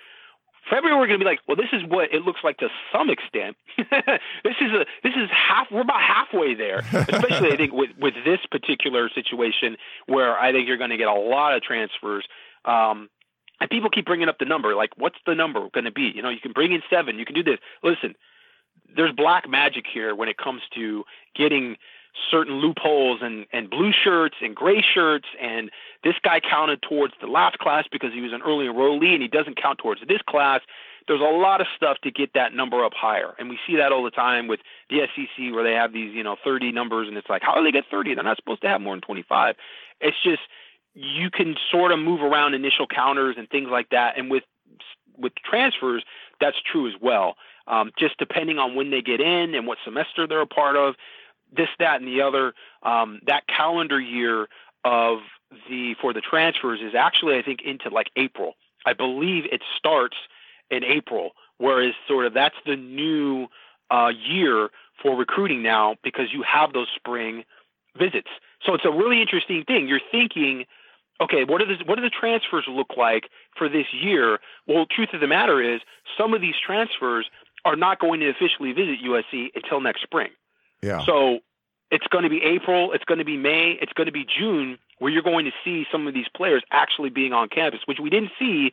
February, we're going to be like, well, this is what it looks like to some extent. <laughs> this is a, this is half, we're about halfway there, <laughs> especially I think with, with this particular situation where I think you're going to get a lot of transfers. Um, and people keep bringing up the number, like, what's the number going to be? You know, you can bring in seven, you can do this. Listen, there's black magic here when it comes to getting certain loopholes and, and blue shirts and gray shirts. And this guy counted towards the last class because he was an early enrollee and he doesn't count towards this class. There's a lot of stuff to get that number up higher. And we see that all the time with the SEC where they have these, you know, 30 numbers and it's like, how do they get 30? They're not supposed to have more than 25. It's just, you can sort of move around initial counters and things like that. And with with transfers, that's true as well. Um, just depending on when they get in and what semester they're a part of, this, that, and the other. Um, that calendar year of the for the transfers is actually I think into like April. I believe it starts in April, whereas sort of that's the new uh, year for recruiting now because you have those spring visits. So it's a really interesting thing. You're thinking, okay, what are the what do the transfers look like for this year? Well, truth of the matter is, some of these transfers are not going to officially visit USC until next spring. Yeah. So it's going to be April, it's going to be May, it's going to be June where you're going to see some of these players actually being on campus, which we didn't see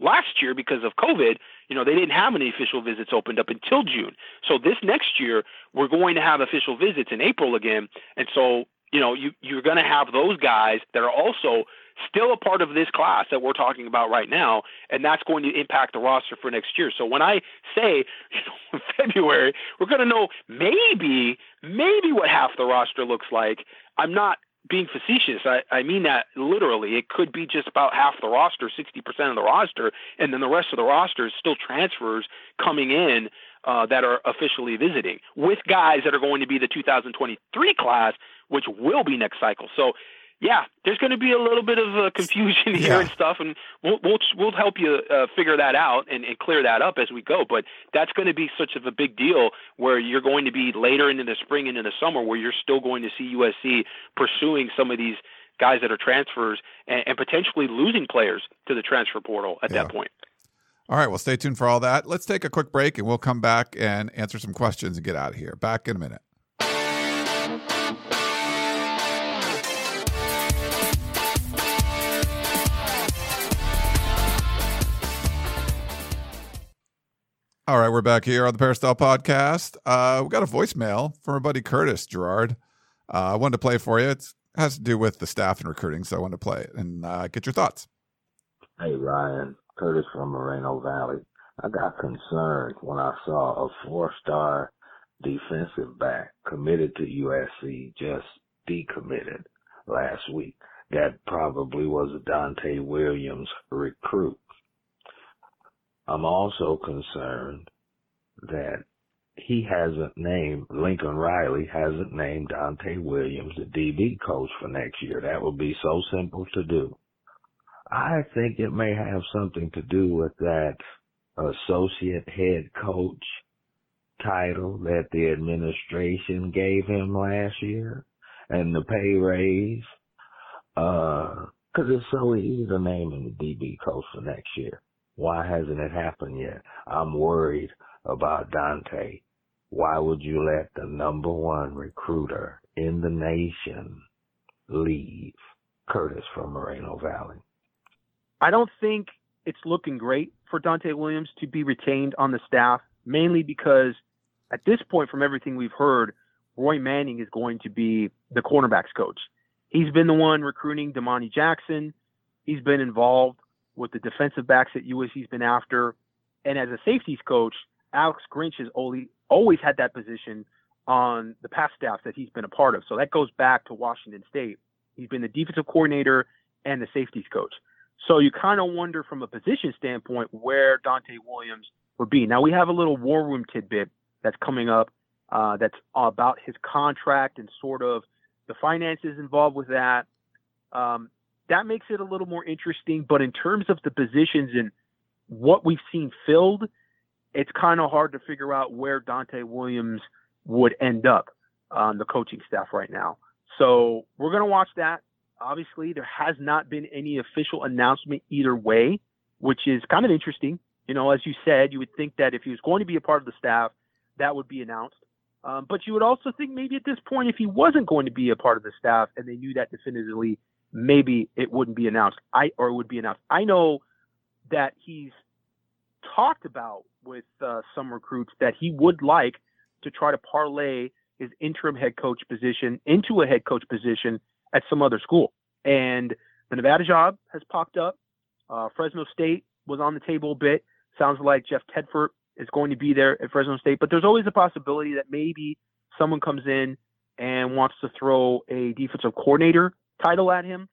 last year because of COVID. You know, they didn't have any official visits opened up until June. So this next year, we're going to have official visits in April again. And so, you know, you, you're going to have those guys that are also still a part of this class that we're talking about right now, and that's going to impact the roster for next year. So when I say <laughs> you know, February, we're going to know maybe maybe what half the roster looks like. I'm not being facetious. I, I mean that literally. It could be just about half the roster, 60% of the roster, and then the rest of the roster is still transfers coming in uh, that are officially visiting with guys that are going to be the 2023 class, which will be next cycle. So yeah, there's going to be a little bit of uh, confusion <laughs> here yeah. and stuff, and we'll we'll we'll help you uh, figure that out and, and clear that up as we go. But that's going to be such of a big deal where you're going to be later into the spring and in the summer where you're still going to see USC pursuing some of these guys that are transfers and, and potentially losing players to the transfer portal at yeah. that point. All right, well, stay tuned for all that. Let's take a quick break and we'll come back and answer some questions and get out of here. Back in a minute. All right, we're back here on the Peristyle podcast. Uh, we got a voicemail from our buddy Curtis Gerard. Uh, I wanted to play for you. It has to do with the staff and recruiting, so I wanted to play it and uh, get your thoughts. Hey, Ryan. Curtis from Moreno Valley. I got concerned when I saw a four-star defensive back committed to USC just decommitted last week. That probably was a Donte Williams recruit. I'm also concerned that he hasn't named, Lincoln Riley hasn't named Donte Williams the DB coach for next year. That would be so simple to do. I think it may have something to do with that associate head coach title that the administration gave him last year and the pay raise. Uh, cause it's so easy to name him the DB coach for next year. Why hasn't it happened yet? I'm worried about Donte. Why would you let the number one recruiter in the nation leave? Curtis from Moreno Valley. I don't think it's looking great for Donte Williams to be retained on the staff, mainly because at this point, from everything we've heard, Roy Manning is going to be the cornerbacks coach. He's been the one recruiting Domani Jackson. He's been involved with the defensive backs that USC's been after. And as a safeties coach, Alex Grinch has only, always had that position on the past staff that he's been a part of. So that goes back to Washington State. He's been the defensive coordinator and the safeties coach. So you kind of wonder from a position standpoint where Donte Williams would be. Now we have a little war room tidbit that's coming up uh, that's about his contract and sort of the finances involved with that. Um, that makes it a little more interesting. But in terms of the positions and what we've seen filled, it's kind of hard to figure out where Donte Williams would end up on the coaching staff right now. So we're going to watch that. Obviously, there has not been any official announcement either way, which is kind of interesting. You know, as you said, you would think that if he was going to be a part of the staff, that would be announced. Um, but you would also think maybe at this point, if he wasn't going to be a part of the staff and they knew that definitively, maybe it wouldn't be announced. I or it would be announced. I know that he's talked about with uh, some recruits that he would like to try to parlay his interim head coach position into a head coach position at some other school. And the Nevada job has popped up. Uh, Fresno State was on the table a bit. Sounds like Jeff Tedford is going to be there at Fresno State, but there's always a possibility that maybe someone comes in and wants to throw a defensive coordinator title at him,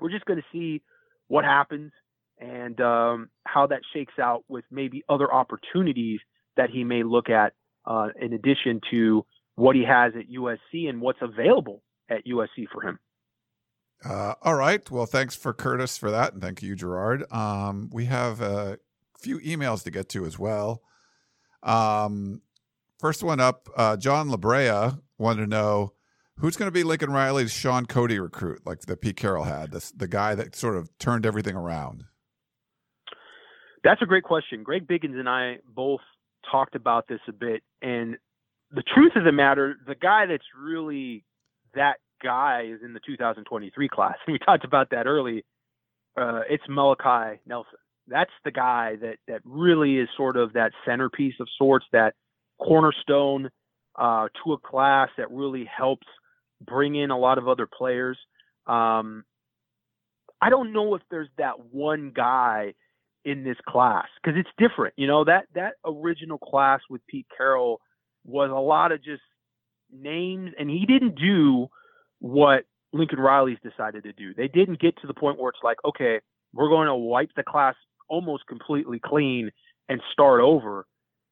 we're just going to see what happens and um, how that shakes out with maybe other opportunities that he may look at uh, in addition to what he has at USC and what's available at USC for him. Uh, all right. Well, thanks for Curtis for that, and thank you, Gerard. Um, we have a few emails to get to as well. Um, first one up, uh, John Labrea wanted to know who's going to be Lincoln Riley's Shaun Cody recruit, like the Pete Carroll had, this, the guy that sort of turned everything around. That's a great question. Greg Biggins and I both talked about this a bit, and the truth of the matter, the guy that's really that guy is in the 2023 class. <laughs> We talked about that early. Uh, it's Malachi Nelson. That's the guy that that really is sort of that centerpiece of sorts, that cornerstone uh, to a class that really helps bring in a lot of other players. Um, I don't know if there's that one guy in this class because it's different. You know that that original class with Pete Carroll was a lot of just names, and he didn't do what Lincoln Riley's decided to do. They didn't get to the point where it's like, okay, we're going to wipe the class almost completely clean and start over.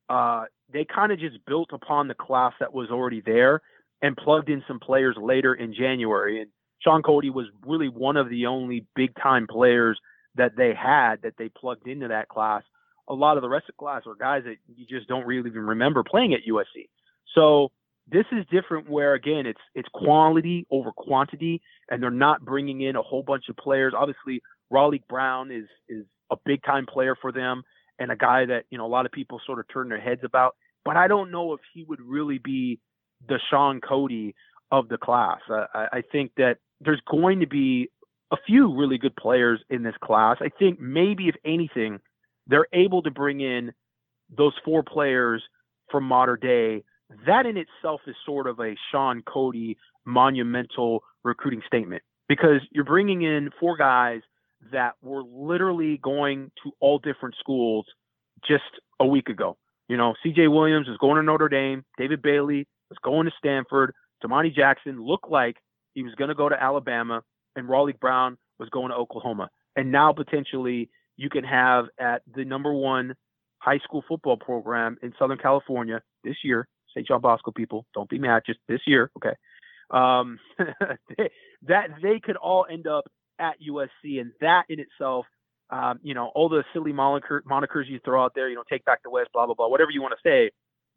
Uh, they kind of just built upon the class that was already there and plugged in some players later in January. And Shaun Cody was really one of the only big time players that they had that they plugged into that class. A lot of the rest of the class are guys that you just don't really even remember playing at USC. So this is different where again it's it's quality over quantity, and they're not bringing in a whole bunch of players. Obviously, Raleek Brown is is a big time player for them and a guy that you know a lot of people sort of turn their heads about. But I don't know if he would really be the Shaun Cody of the class. I, I think that there's going to be a few really good players in this class. I think maybe if anything, they're able to bring in those four players from Mater Dei that in itself is sort of a Shaun Cody monumental recruiting statement because you're bringing in four guys that were literally going to all different schools just a week ago. You know, CJ Williams is going to Notre Dame, David Bailey was going to Stanford, Domani Jackson looked like he was going to go to Alabama, and Raleek Brown was going to Oklahoma. And now potentially you can have at the number one high school football program in Southern California this year, St. John Bosco people, don't be mad, just this year, okay? Um, <laughs> that they could all end up at USC, and that in itself, um, you know, all the silly moniker, monikers you throw out there, you know, take back the West, blah blah blah, whatever you want to say,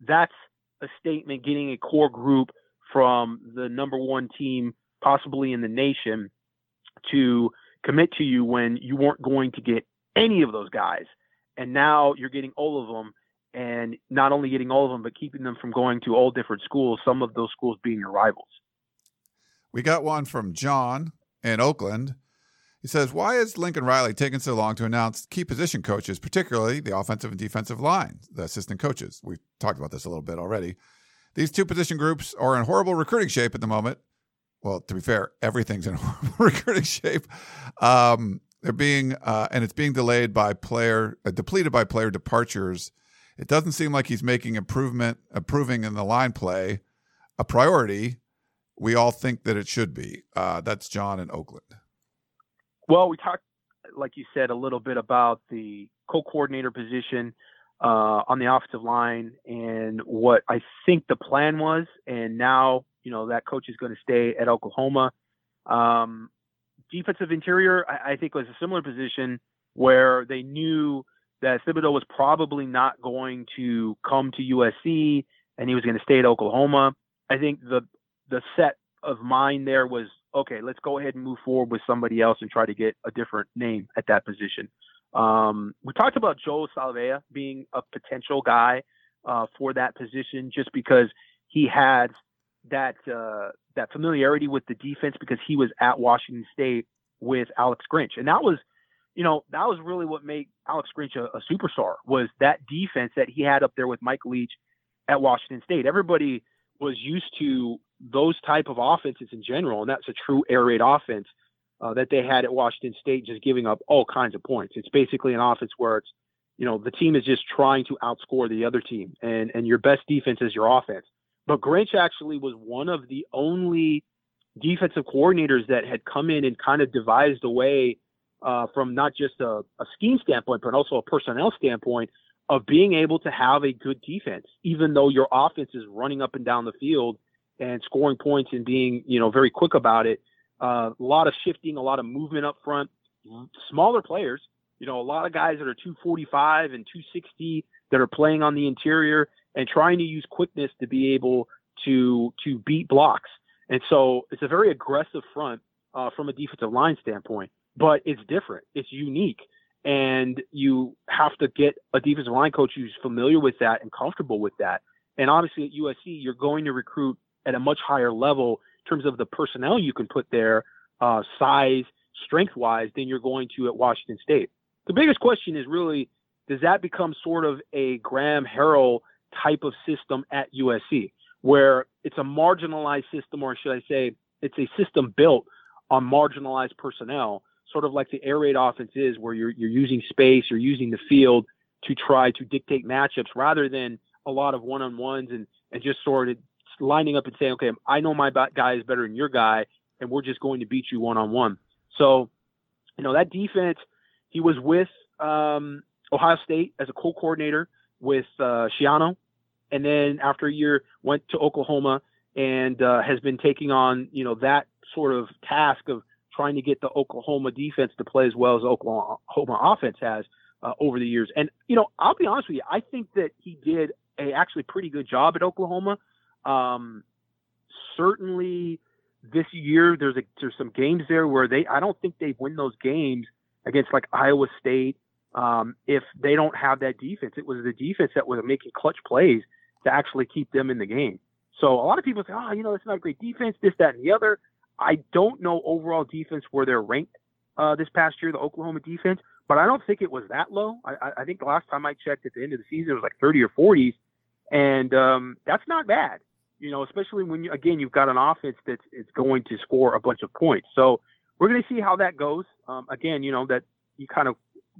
that's a statement getting a core group from the number one team, possibly in the nation, to commit to you when you weren't going to get any of those guys, and now you're getting all of them and not only getting all of them, but keeping them from going to all different schools, some of those schools being your rivals. We got one from John in Oakland. He says, Why is Lincoln Riley taking so long to announce key position coaches, particularly the offensive and defensive line, the assistant coaches? We've talked about this a little bit already. These two position groups are in horrible recruiting shape at the moment. Well, to be fair, everything's in <laughs> horrible recruiting shape. Um, they're being, uh, and it's being delayed by player, uh, depleted by player departures it doesn't seem like he's making improvement, improving in the line play a priority. We all think that it should be. Uh, that's John in Oakland. Well, we talked, like you said, a little bit about the co-coordinator position uh, on the offensive line and what I think the plan was. And now, you know, that coach is going to stay at Oklahoma. Um, defensive interior, I, I think, was a similar position where they knew that Thibodeaux was probably not going to come to USC and he was going to stay at Oklahoma. I think the the set of mind there was okay. Let's go ahead and move forward with somebody else and try to get a different name at that position. Um, we talked about Joe Salave'a being a potential guy uh, for that position just because he had that uh, that familiarity with the defense because he was at Washington State with Alex Grinch, and that was you know, that was really what made Alex Grinch a, a, superstar was that defense that he had up there with Mike Leach at Washington State. Everybody was used to those type of offenses in general, and that's a true air raid offense uh, that they had at Washington State, just giving up all kinds of points. It's basically an offense where it's, you know, the team is just trying to outscore the other team, and and your best defense is your offense. But Grinch actually was one of the only defensive coordinators that had come in and kind of devised a way uh, from not just a, a scheme standpoint, but also a personnel standpoint of being able to have a good defense, even though your offense is running up and down the field and scoring points and being, you know, very quick about it. Uh, a lot of shifting, a lot of movement up front, smaller players, you know, a lot of guys that are 245 and 260 that are playing on the interior and trying to use quickness to be able to to beat blocks. And so it's a very aggressive front uh, from a defensive line standpoint, but it's different. It's unique. And you have to get a defensive line coach who's familiar with that and comfortable with that. And obviously at USC, you're going to recruit at a much higher level in terms of the personnel you can put there, uh, size, strength wise, than you're going to at Washington State. The biggest question is really does that become sort of a Graham Harrell type of system at USC, where it's a marginalized system, or should I say, it's a system built on marginalized personnel, sort of like the air raid offense is, where you're you're using space, you're using the field to try to dictate matchups rather than a lot of one-on-ones and and just sort of lining up and saying, okay, I know my guy is better than your guy, and we're just going to beat you one-on-one. So, you know, that defense, he was with um, Ohio State as a co-coordinator with uh, Schiano, and then after a year went to Oklahoma and uh, has been taking on you know that sort of task of trying to get the Oklahoma defense to play as well as Oklahoma offense has uh, over the years. And you know, I'll be honest with you, I think that he did a actually pretty good job at Oklahoma. Um, certainly, this year there's a, there's some games there where they I don't think they win those games against like Iowa State um, if they don't have that defense. It was the defense that was making clutch plays to actually keep them in the game. So a lot of people say, oh, you know, it's not a great defense, this, that, and the other. I don't know overall defense where they're ranked uh, this past year, the Oklahoma defense, but I don't think it was that low. I, I think the last time I checked at the end of the season, it was like 30 or 40s, and um, that's not bad. You know, especially when you again you've got an offense that's it's going to score a bunch of points. So we're going to see how that goes. Um, again, you know that you kind of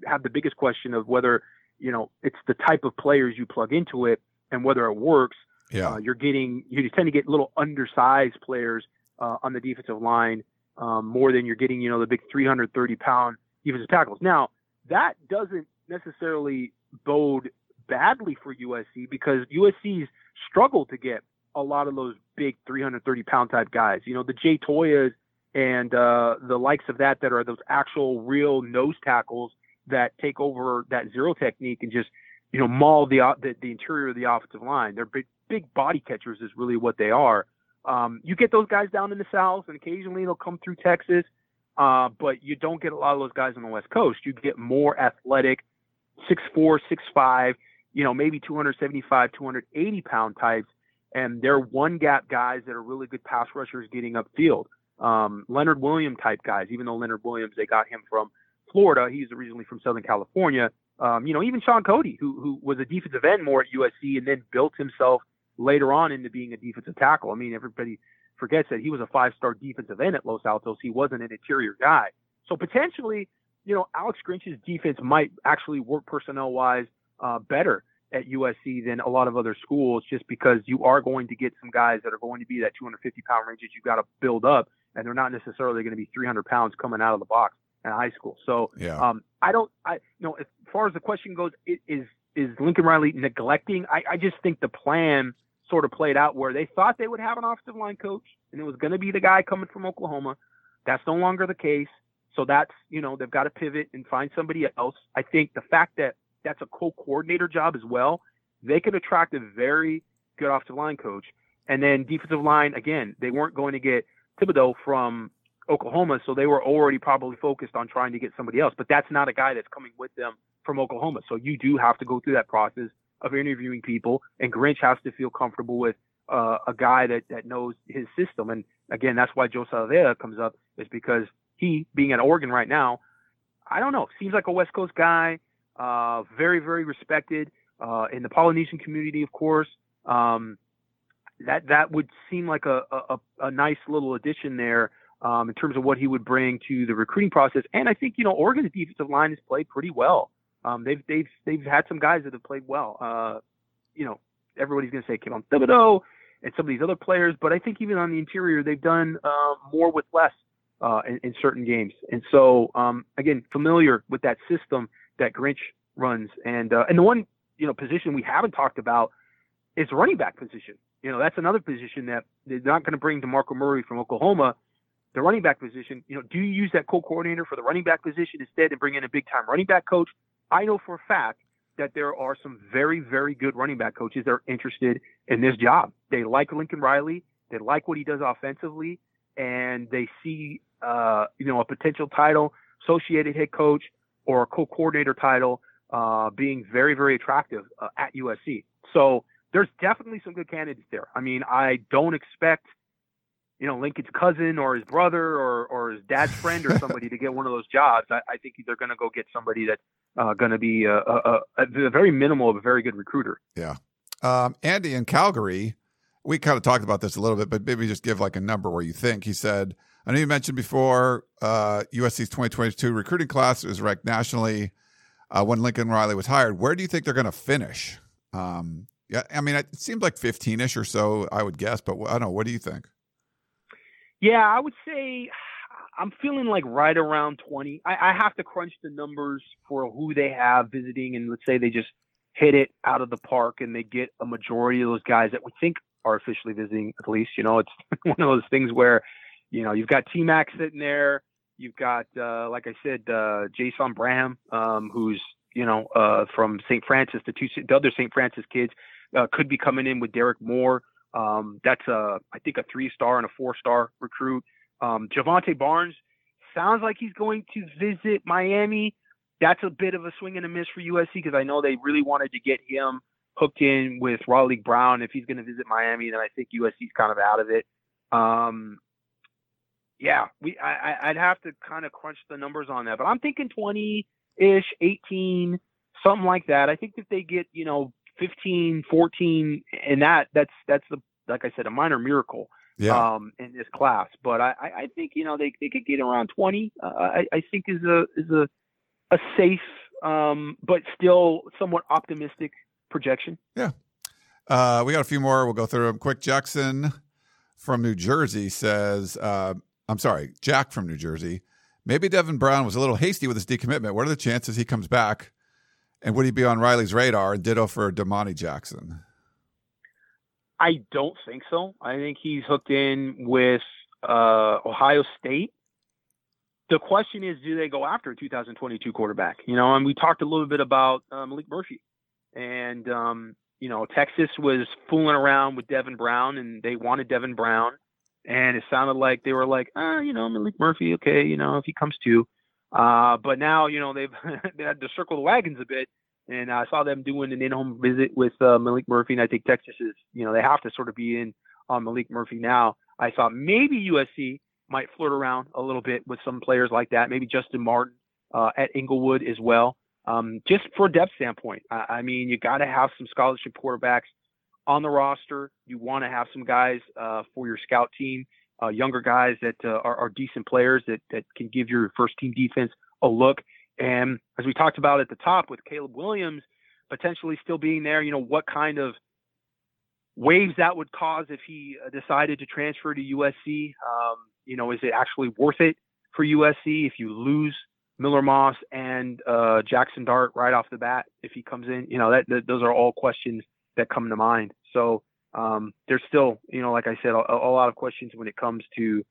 have the biggest question of whether you know it's the type of players you plug into it and whether it works. Yeah, uh, you're getting you tend to get little undersized players uh, on the defensive line um, more than you're getting you know the big 330 pound defensive tackles. Now that doesn't necessarily bode badly for USC because USC's struggled to get a lot of those big 330 pound type guys. You know the Jay Toyas and uh, the likes of that that are those actual real nose tackles that take over that zero technique and just you know maul the the, the interior of the offensive line. They're big big body catchers is really what they are. Um, you get those guys down in the south, and occasionally they'll come through Texas, uh, but you don't get a lot of those guys on the West Coast. You get more athletic, six four, six five, you know, maybe 275, 280 pound types, and they're one gap guys that are really good pass rushers getting upfield. Um, Leonard Williams type guys, even though Leonard Williams, they got him from Florida. He's originally from Southern California. Um, you know, even Shaun Cody, who who was a defensive end more at USC and then built himself later on into being a defensive tackle. I mean, everybody forgets that he was a five-star defensive end at Los Altos. He wasn't an interior guy. So potentially, you know, Alex Grinch's defense might actually work personnel-wise uh, better at USC than a lot of other schools, just because you are going to get some guys that are going to be that 250 pound range that you've got to build up, and they're not necessarily going to be 300 pounds coming out of the box in high school. So yeah. um, I don't, I you know, as far as the question goes, it, is is Lincoln Riley neglecting? I, I just think the plan sort of played out where they thought they would have an offensive line coach and it was going to be the guy coming from Oklahoma. That's no longer the case. So that's you know they've got to pivot and find somebody else. I think the fact that that's a co-coordinator job as well, they could attract a very good offensive line coach. And then defensive line again, they weren't going to get Thibodeaux from Oklahoma, so they were already probably focused on trying to get somebody else. But that's not a guy that's coming with them from Oklahoma. So you do have to go through that process of interviewing people, and Grinch has to feel comfortable with uh, a guy that that knows his system. And again, that's why Joe Salave'a comes up is because he, being at Oregon right now, I don't know, seems like a West Coast guy, uh, very very respected uh, in the Polynesian community, of course. Um, that that would seem like a, a, a nice little addition there um, in terms of what he would bring to the recruiting process. And I think you know Oregon's defensive line has played pretty well. Um, they've they've they've had some guys that have played well. Uh, you know, everybody's going to say Kayvon Thibodeaux and some of these other players. But I think even on the interior, they've done uh, more with less uh, in, in, certain games. And so, um, again, familiar with that system that Grinch runs. And uh, and the one you know position we haven't talked about is running back position. You know, that's another position that they're not going to bring DeMarco Murray from Oklahoma. The running back position, you know, do you use that co-coordinator for the running back position instead and bring in a big-time running back coach? I know for a fact that there are some very, very good running back coaches that are interested in this job. They like Lincoln Riley. They like what he does offensively, and they see, uh, you know, a potential title, associated head coach, or a co-coordinator title uh, being very, very attractive uh, at USC. So there's definitely some good candidates there. I mean, I don't expect, you know, Lincoln's cousin or his brother or, or his dad's friend or <laughs> somebody to get one of those jobs. I, I think they're going to go get somebody that's uh, going to be a, a, a, a, very minimal of a very good recruiter. Yeah. Um, Andy in Calgary, we kind of talked about this a little bit, but maybe just give like a number where you think. He said, I know you mentioned before uh, USC's 2022 recruiting class was ranked nationally uh, when Lincoln Riley was hired. Where do you think they're going to finish? Um, yeah, I mean, it seems like 15 ish or so, I would guess, but I don't know. What do you think? Yeah, I would say I'm feeling like right around 20. I, I have to crunch the numbers for who they have visiting, and let's say they just hit it out of the park and they get a majority of those guys that we think are officially visiting, at least. You know, it's <laughs> one of those things where, you know, you've got T Mac sitting there. You've got, uh, like I said, uh, Jaishawn Barham, um, who's, you know, uh, from St. Frances, the two, the other St. Frances kids uh, could be coming in with Derrick Moore. Um, that's a, I think, a three star and a four star recruit. Um, Jovantae Barnes sounds like he's going to visit Miami. That's a bit of a swing and a miss for USC because I know they really wanted to get him hooked in with Raleek Brown. If he's going to visit Miami, then I think USC's kind of out of it. Um, yeah, we I, I'd have to kind of crunch the numbers on that, but I'm thinking 20 ish, 18, something like that. I think that they get you know 15, 14, and that that's that's the like I said, a minor miracle yeah. um, in this class. But I, I think you know they, they could get around 20. Uh, I, I think is a is a a safe um, but still somewhat optimistic projection. Yeah. Uh, we got a few more. We'll go through them quick. Jackson from New Jersey says, uh, I'm sorry, Jack from New Jersey. Maybe Devin Brown was a little hasty with his decommitment. What are the chances he comes back? And would he be on Riley's radar? And ditto for Domani Jackson. I don't think so. I think he's hooked in with uh, Ohio State. The question is, do they go after a 2022 quarterback? You know, and we talked a little bit about uh, Maalik Murphy, and um, you know, Texas was fooling around with Devin Brown, and they wanted Devin Brown, and it sounded like they were like, ah, you know, Maalik Murphy, okay, you know, if he comes to, uh, but now, you know, they've <laughs> they had to circle the wagons a bit. And I saw them doing an in-home visit with uh, Maalik Murphy, and I think Texas is, you know, they have to sort of be in on Maalik Murphy now. I thought maybe USC might flirt around a little bit with some players like that, maybe Justyn Martin uh, at Inglewood as well, um, just for depth standpoint. I, I mean, you got to have some scholarship quarterbacks on the roster. You want to have some guys uh, for your scout team uh, younger guys that uh, are, are, decent players that, that can give your first team defense a look. And as we talked about at the top with Caleb Williams potentially still being there, you know, what kind of waves that would cause if he uh, decided to transfer to USC. Um, you know, is it actually worth it for USC if you lose Miller Moss and uh, Jaxson Dart right off the bat if he comes in? You know, that, that those are all questions that come to mind. So um, there's still, you know, like I said, a, a, lot of questions when it comes to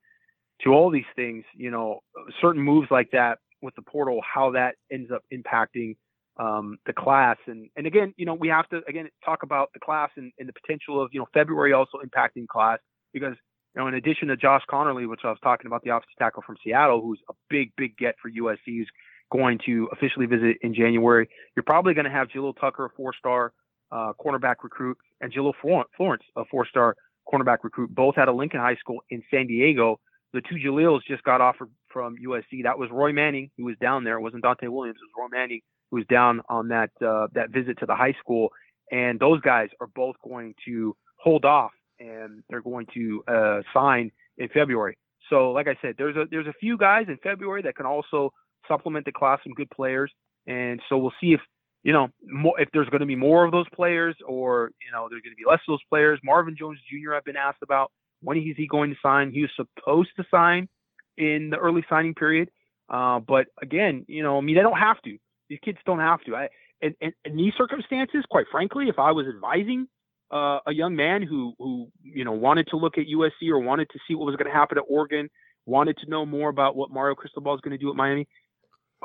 to all these things. You know, certain moves like that with the portal, how that ends up impacting um, the class. And and again, you know, we have to again talk about the class and, and the potential of you know February also impacting class because you know, in addition to Josh Conerly, which I was talking about, the offensive tackle from Seattle, who's a big, big get for USC, who's going to officially visit in January. You're probably going to have Jalil Tucker, a four-star uh, cornerback recruit, and Jalil Florence, a four-star cornerback recruit, both out of Lincoln High School in San Diego. The two Jalils just got offered from USC. That was Roy Manning, who was down there. It wasn't Donte Williams. It was Roy Manning who was down on that uh, that visit to the high school. And those guys are both going to hold off, and they're going to uh, sign in February. So, like I said, there's a there's a few guys in February that can also supplement the class, some good players. And so we'll see if you know, more, if there's going to be more of those players or, you know, there's going to be less of those players. Marvin Jones Jr., I've been asked about when is he going to sign? He was supposed to sign in the early signing period. Uh, but again, you know, I mean, they don't have to. These kids don't have to. I, and, and in these circumstances, quite frankly, if I was advising uh, a young man who, who, you know, wanted to look at USC or wanted to see what was going to happen at Oregon, wanted to know more about what Mario Cristobal is going to do at Miami,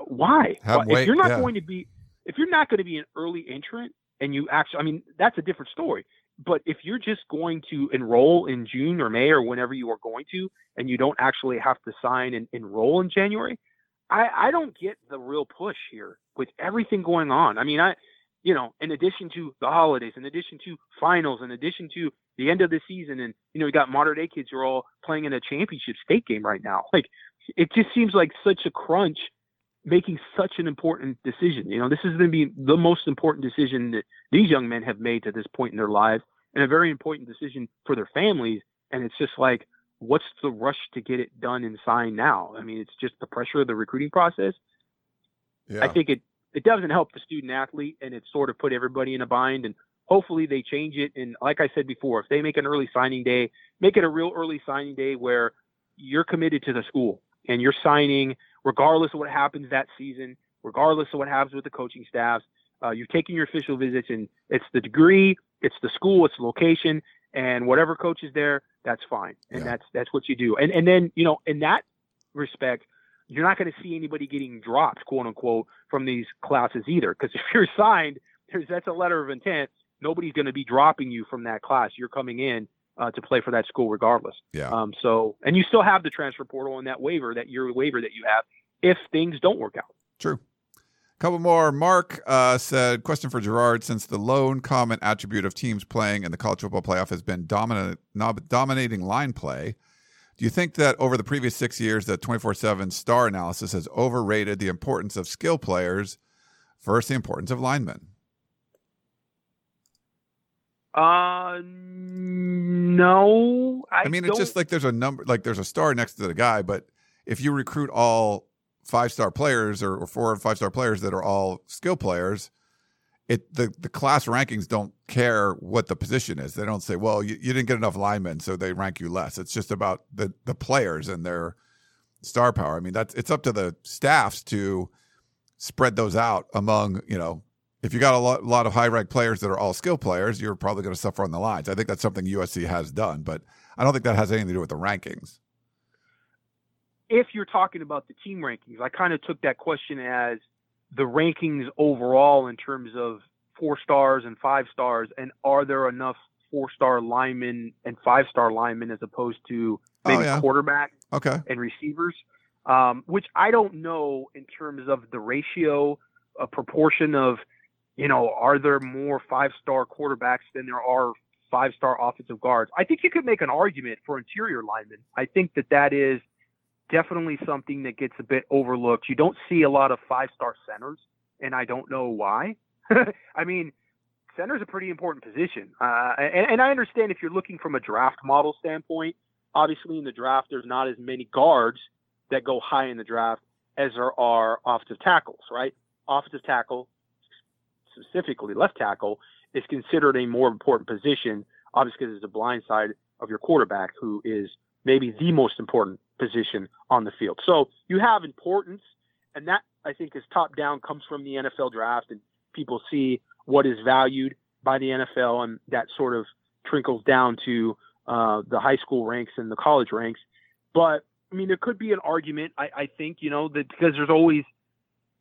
why? Have Why- wait, if you're not yeah. going to be, if you're not going to be an early entrant, and you actually, I mean, that's a different story. But if you're just going to enroll in June or May or whenever you are going to, and you don't actually have to sign and enroll in January, I, I don't get the real push here with everything going on. I mean, I, you know, in addition to the holidays, in addition to finals, in addition to the end of the season, and you know, we got Mater Dei kids who are all playing in a championship state game right now. Like, it just seems like such a crunch making such an important decision. You know, this is going to be the most important decision that these young men have made to this point in their lives, and a very important decision for their families. And it's just like, what's the rush to get it done and signed now? I mean, it's just the pressure of the recruiting process. Yeah. I think it it doesn't help the student athlete, and it sort of put everybody in a bind. And hopefully they change it. And like I said before, if they make an early signing day, make it a real early signing day where you're committed to the school and you're signing regardless of what happens that season, regardless of what happens with the coaching staffs. Uh, you're taking your official visits, and it's the degree, it's the school, it's the location, and whatever coach is there, that's fine, and Yeah. that's that's what you do. And and then you know, in that respect, you're not going to see anybody getting dropped, quote unquote, from these classes either. Because <laughs> if you're signed, there's that's a letter of intent. Nobody's going to be dropping you from that class. You're coming in uh, to play for that school regardless. Yeah. Um, so, and you still have the transfer portal and that waiver, that year waiver that you have, if things don't work out. True. A Couple more. Mark uh, said, question for Gerard. Since the lone common attribute of teams playing in the college football playoff has been dominant, dominating line play, do you think that over the previous six years, that 24 7 star analysis has overrated the importance of skill players versus the importance of linemen? Uh, no. I, I mean, it's just like there's a number, like there's a star next to the guy, but if you recruit all five star players or, or four or five star players that are all skill players, it the, the class rankings don't care what the position is. They don't say, well, you, you didn't get enough linemen, so they rank you less. It's just about the the players and their star power. I mean, that's it's up to the staffs to spread those out among you know. If you got a lot, lot of high rank players that are all skill players, you're probably going to suffer on the lines. I think that's something USC has done, but I don't think that has anything to do with the rankings. if you're talking about the team rankings, I kind of took that question as the rankings overall in terms of four stars and five stars, and are there enough four star linemen and five star linemen as opposed to Oh, maybe yeah. quarterback Okay. and receivers, um, which I don't know in terms of the ratio, a proportion of, you know, are there more five star quarterbacks than there are five star offensive guards? I think you could make an argument for interior linemen. I think that that is definitely something that gets a bit overlooked. You don't see a lot of five star centers, and I don't know why. <laughs> I mean, center's a pretty important position. Uh, and, and I understand if you're looking from a draft model standpoint, obviously in the draft, there's not as many guards that go high in the draft as there are offensive tackles, right? Offensive tackle, specifically left tackle, is considered a more important position, obviously because it's the blind side of your quarterback, who is maybe the most important position on the field. So you have importance, and that I think is top down comes from the NFL draft, and people see what is valued by the NFL, and that sort of trickles down to uh, the high school ranks and the college ranks. But I mean, there could be an argument. I, I think you know that because there's always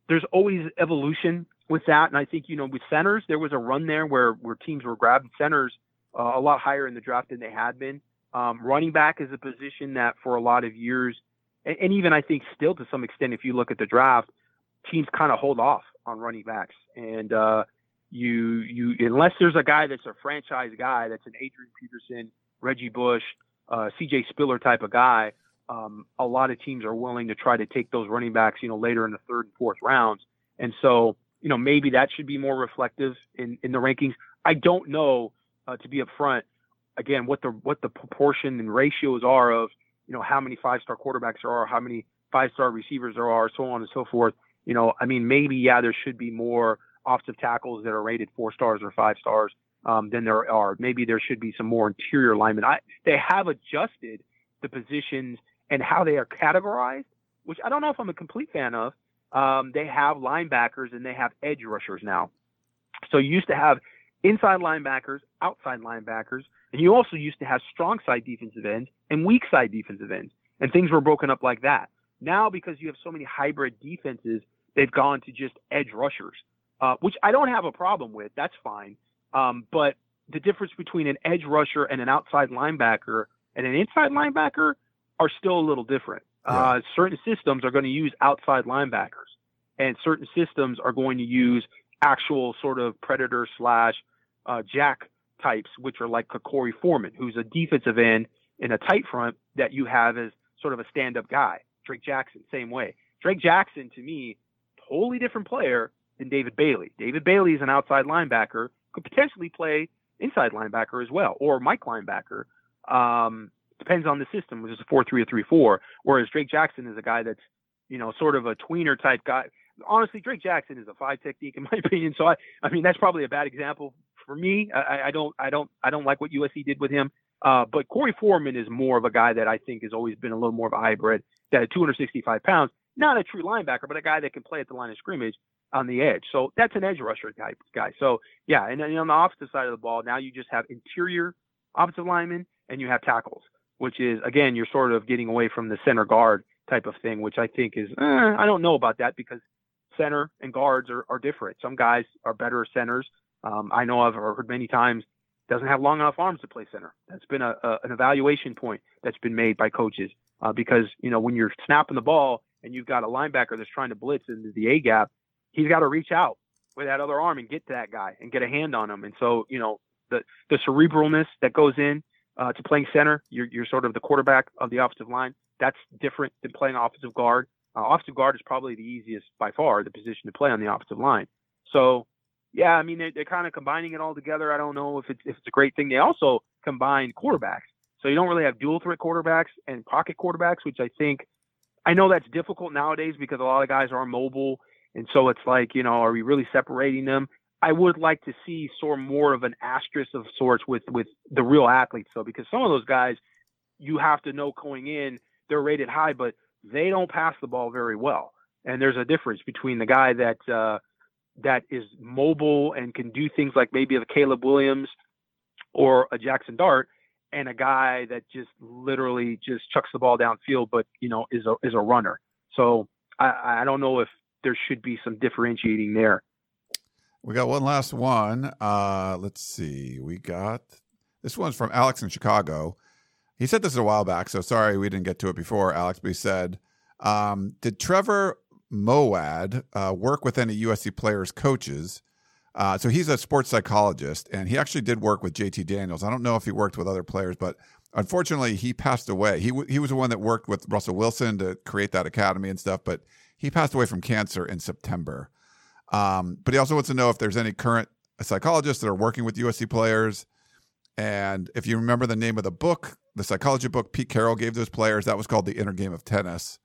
there's always evolution with that, and I think you know with centers there was a run there where where teams were grabbing centers uh, a lot higher in the draft than they had been. Um, running back is a position that for a lot of years, and, and even I think still to some extent, if you look at the draft, teams kind of hold off on running backs, and uh, you you unless there's a guy that's a franchise guy, that's an Adrian Peterson, Reggie Bush, uh, C.J. Spiller type of guy. Um, a lot of teams are willing to try to take those running backs, you know, later in the third and fourth rounds, and so you know maybe that should be more reflective in in the rankings. I don't know uh, to be upfront again what the what the proportion and ratios are of you know how many five star quarterbacks there are, how many five star receivers there are, so on and so forth. You know, I mean maybe yeah there should be more offensive tackles that are rated four stars or five stars um, than there are. Maybe there should be some more interior linemen. I, they have adjusted the positions and how they are categorized, which I don't know if I'm a complete fan of. Um, they have linebackers and they have edge rushers now. So you used to have inside linebackers, outside linebackers, and you also used to have strong side defensive ends and weak side defensive ends, and things were broken up like that. Now, because you have so many hybrid defenses, they've gone to just edge rushers, uh, which I don't have a problem with. That's fine. Um, but the difference between an edge rusher and an outside linebacker and an inside linebacker are still a little different. Uh, certain systems are going to use outside linebackers, and certain systems are going to use actual sort of predator slash uh, jack types, which are like Korey Foreman, who's a defensive end in a tight front that you have as sort of a stand up guy. Drake Jackson, same way. Drake Jackson, to me, totally different player than David Bailey. David Bailey is an outside linebacker, could potentially play inside linebacker as well, or Mike linebacker. Um, depends on the system, which is a four three or three four. Whereas Drake Jackson is a guy that's, you know, sort of a tweener type guy. Honestly, Drake Jackson is a five technique in my <laughs> opinion. So I, I mean, that's probably a bad example for me. I, I don't, I don't, I don't like what USC did with him. Uh, but Korey Foreman is more of a guy that I think has always been a little more of a hybrid. That at 265 pounds, not a true linebacker, but a guy that can play at the line of scrimmage on the edge. So that's an edge rusher type guy. So yeah, and then on the opposite side of the ball, now you just have interior offensive linemen and you have tackles, which is again you're sort of getting away from the center guard type of thing, which I think is eh, I don't know about that because center and guards are, are different. Some guys are better centers. Um, I know I've heard many times doesn't have long enough arms to play center. That's been a, a an evaluation point that's been made by coaches uh, because you know when you're snapping the ball and you've got a linebacker that's trying to blitz into the A gap, he's got to reach out with that other arm and get to that guy and get a hand on him. And so, you know, the the cerebralness that goes in uh, to playing center, you're you're sort of the quarterback of the offensive line. That's different than playing offensive guard. Uh, offensive guard is probably the easiest by far the position to play on the offensive line. So, yeah, I mean they're, they're kind of combining it all together. I don't know if it's if it's a great thing. They also combine quarterbacks, so you don't really have dual threat quarterbacks and pocket quarterbacks, which I think I know that's difficult nowadays because a lot of guys are mobile and so it's like, you know, are we really separating them? I would like to see sort of more of an asterisk of sorts with with the real athletes, though, because some of those guys you have to know going in they're rated high, but they don't pass the ball very well. And there's a difference between the guy that uh, that is mobile and can do things like maybe a Caleb Williams or a Jaxson Dart, and a guy that just literally just chucks the ball downfield, but you know is a is a runner. So I, I don't know if there should be some differentiating there. We got one last one. Uh, let's see. We got this one's from Alex in Chicago. He said this a while back, so sorry we didn't get to it before, Alex. But he said, um, "Did Trevor Moawad uh, work with any USC players' coaches?" Uh, so he's a sports psychologist, and he actually did work with JT Daniels. I don't know if he worked with other players, but unfortunately, he passed away. He w- he was the one that worked with Russell Wilson to create that academy and stuff, but he passed away from cancer in September. Um, but he also wants to know if there's any current psychologists that are working with USC players. And if you remember the name of the book, the psychology book Pete Carroll gave those players, that was called The Inner Game of Tennis.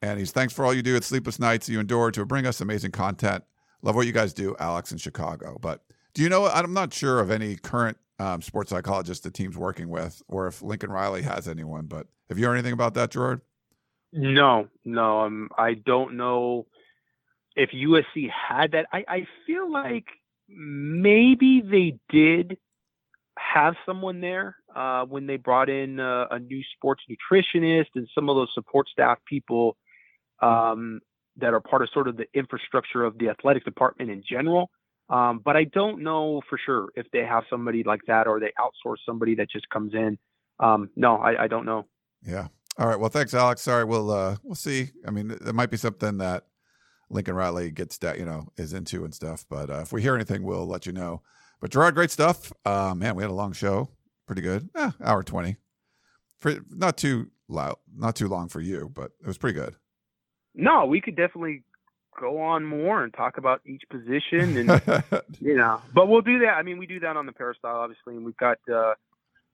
And he's thanks for all you do at Sleepless Nights you endure to bring us amazing content. Love what you guys do, Alex in Chicago. But do you know? I'm not sure of any current um, sports psychologists the team's working with, or if Lincoln Riley has anyone. But have you heard anything about that, Gerard? No, no, um, I don't know if USC had that. I, I feel like maybe they did have someone there uh, when they brought in a new sports nutritionist and some of those support staff people um, that are part of sort of the infrastructure of the athletic department in general. Um, but I don't know for sure if they have somebody like that or they outsource somebody that just comes in. Um, no, I, I don't know. Yeah, all right. Well, thanks, Alex. Sorry, we'll uh, we'll see. I mean, it might be something that Lincoln Riley gets that you know is into and stuff. But uh, if we hear anything, we'll let you know. But Gerard, great stuff. Uh, man, we had a long show. Pretty good. Eh, hour twenty. For, not too loud, not too long for you, but it was pretty good. No, we could definitely go on more and talk about each position and <laughs> you know but we'll do that i mean we do that on the peristyle obviously and we've got uh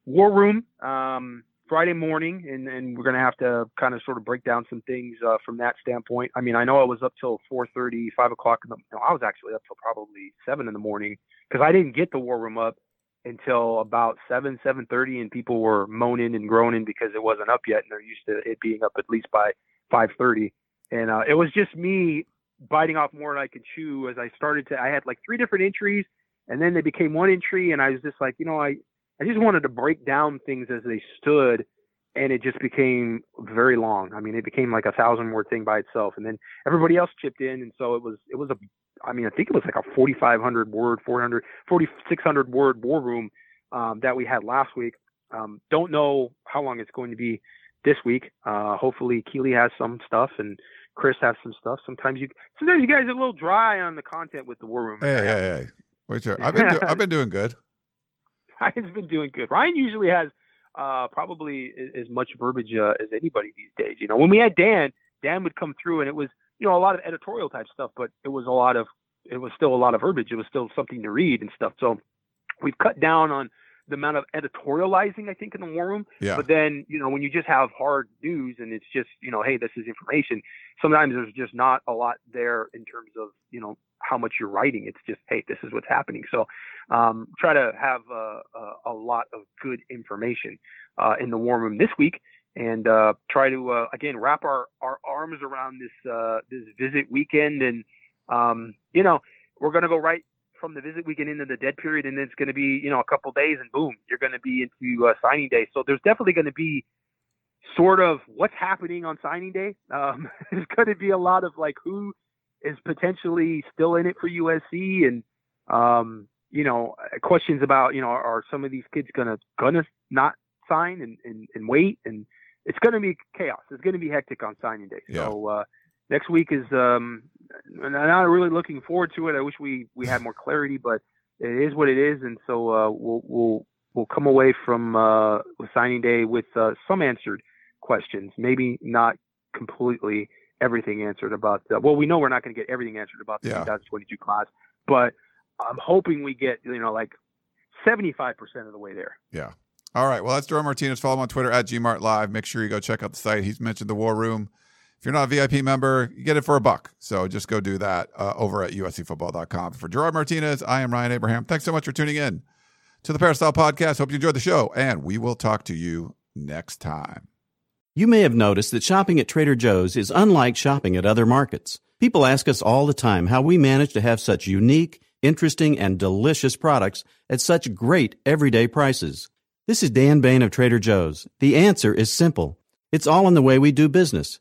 war room um Friday morning, and, and we're going to have to kind of sort of break down some things uh, from that standpoint. I mean, I know I was up till 4:30, 5 o'clock. In the, no, I was actually up till probably seven in the morning because I didn't get the war room up until about seven, 7:30, and people were moaning and groaning because it wasn't up yet, and they're used to it being up at least by 5:30. And uh, it was just me biting off more than I could chew as I started to. I had like three different entries, and then they became one entry, and I was just like, you know, I I just wanted to break down things as they stood, and it just became very long. I mean, it became like a thousand word thing by itself, and then everybody else chipped in, and so it was it was a. I mean, I think it was like a 4,500 word, 400, 4,600 word war room um, that we had last week. Um, don't know how long it's going to be this week. Uh, hopefully, Keely has some stuff and Chris has some stuff. Sometimes you, sometimes you guys are a little dry on the content with the war room. Hey, hey, hey! Wait, I've been, <laughs> do- I've been doing good. <laughs> Ryan's been doing good. Ryan usually has uh, probably as much verbiage uh, as anybody these days. You know, when we had Dan, Dan would come through and it was you know a lot of editorial type stuff, but it was a lot of it was still a lot of verbiage. It was still something to read and stuff. So we've cut down on the amount of editorializing I think in the war room. Yeah. But then you know when you just have hard news and it's just you know hey this is information. Sometimes there's just not a lot there in terms of you know how much you're writing. It's just hey this is what's happening. So um, try to have a, a, a, lot of good information uh, in the war room this week and uh, try to uh, again wrap our, our arms around this uh, this visit weekend and um, you know we're going to go right from the visit weekend into the dead period and then it's going to be you know a couple days and boom you're going to be into uh, signing day so there's definitely going to be sort of what's happening on signing day um, <laughs> there's going to be a lot of like who is potentially still in it for USC and um, you know, questions about, you know, are some of these kids gonna gonna not sign and, and, and wait and it's gonna be chaos. It's gonna be hectic on signing day. Yeah. So uh, next week is um I'm not really looking forward to it. I wish we we had more clarity, but it is what it is and so uh, we'll we'll we'll come away from uh, signing day with uh, some answered questions, maybe not completely everything answered about the, well we know we're not going to get everything answered about the Yeah. 2022 class, but I'm hoping we get you know like 75% of the way there. Yeah. All right. Well, that's Gerard Martinez. Follow him on Twitter at GMartLive. Make sure you go check out the site. He's mentioned the War Room. If you're not a VIP member, you get it for a buck. So just go do that uh, over at uscfootball.com. For Gerard Martinez, I am Ryan Abraham. Thanks so much for tuning in to the Peristyle Podcast. Hope you enjoyed the show, and we will talk to you next time. You may have noticed that shopping at Trader Joe's is unlike shopping at other markets. People ask us all the time how we manage to have such unique, interesting, and delicious products at such great everyday prices. This is Dan Bane of Trader Joe's. The answer is simple. It's all in the way we do business.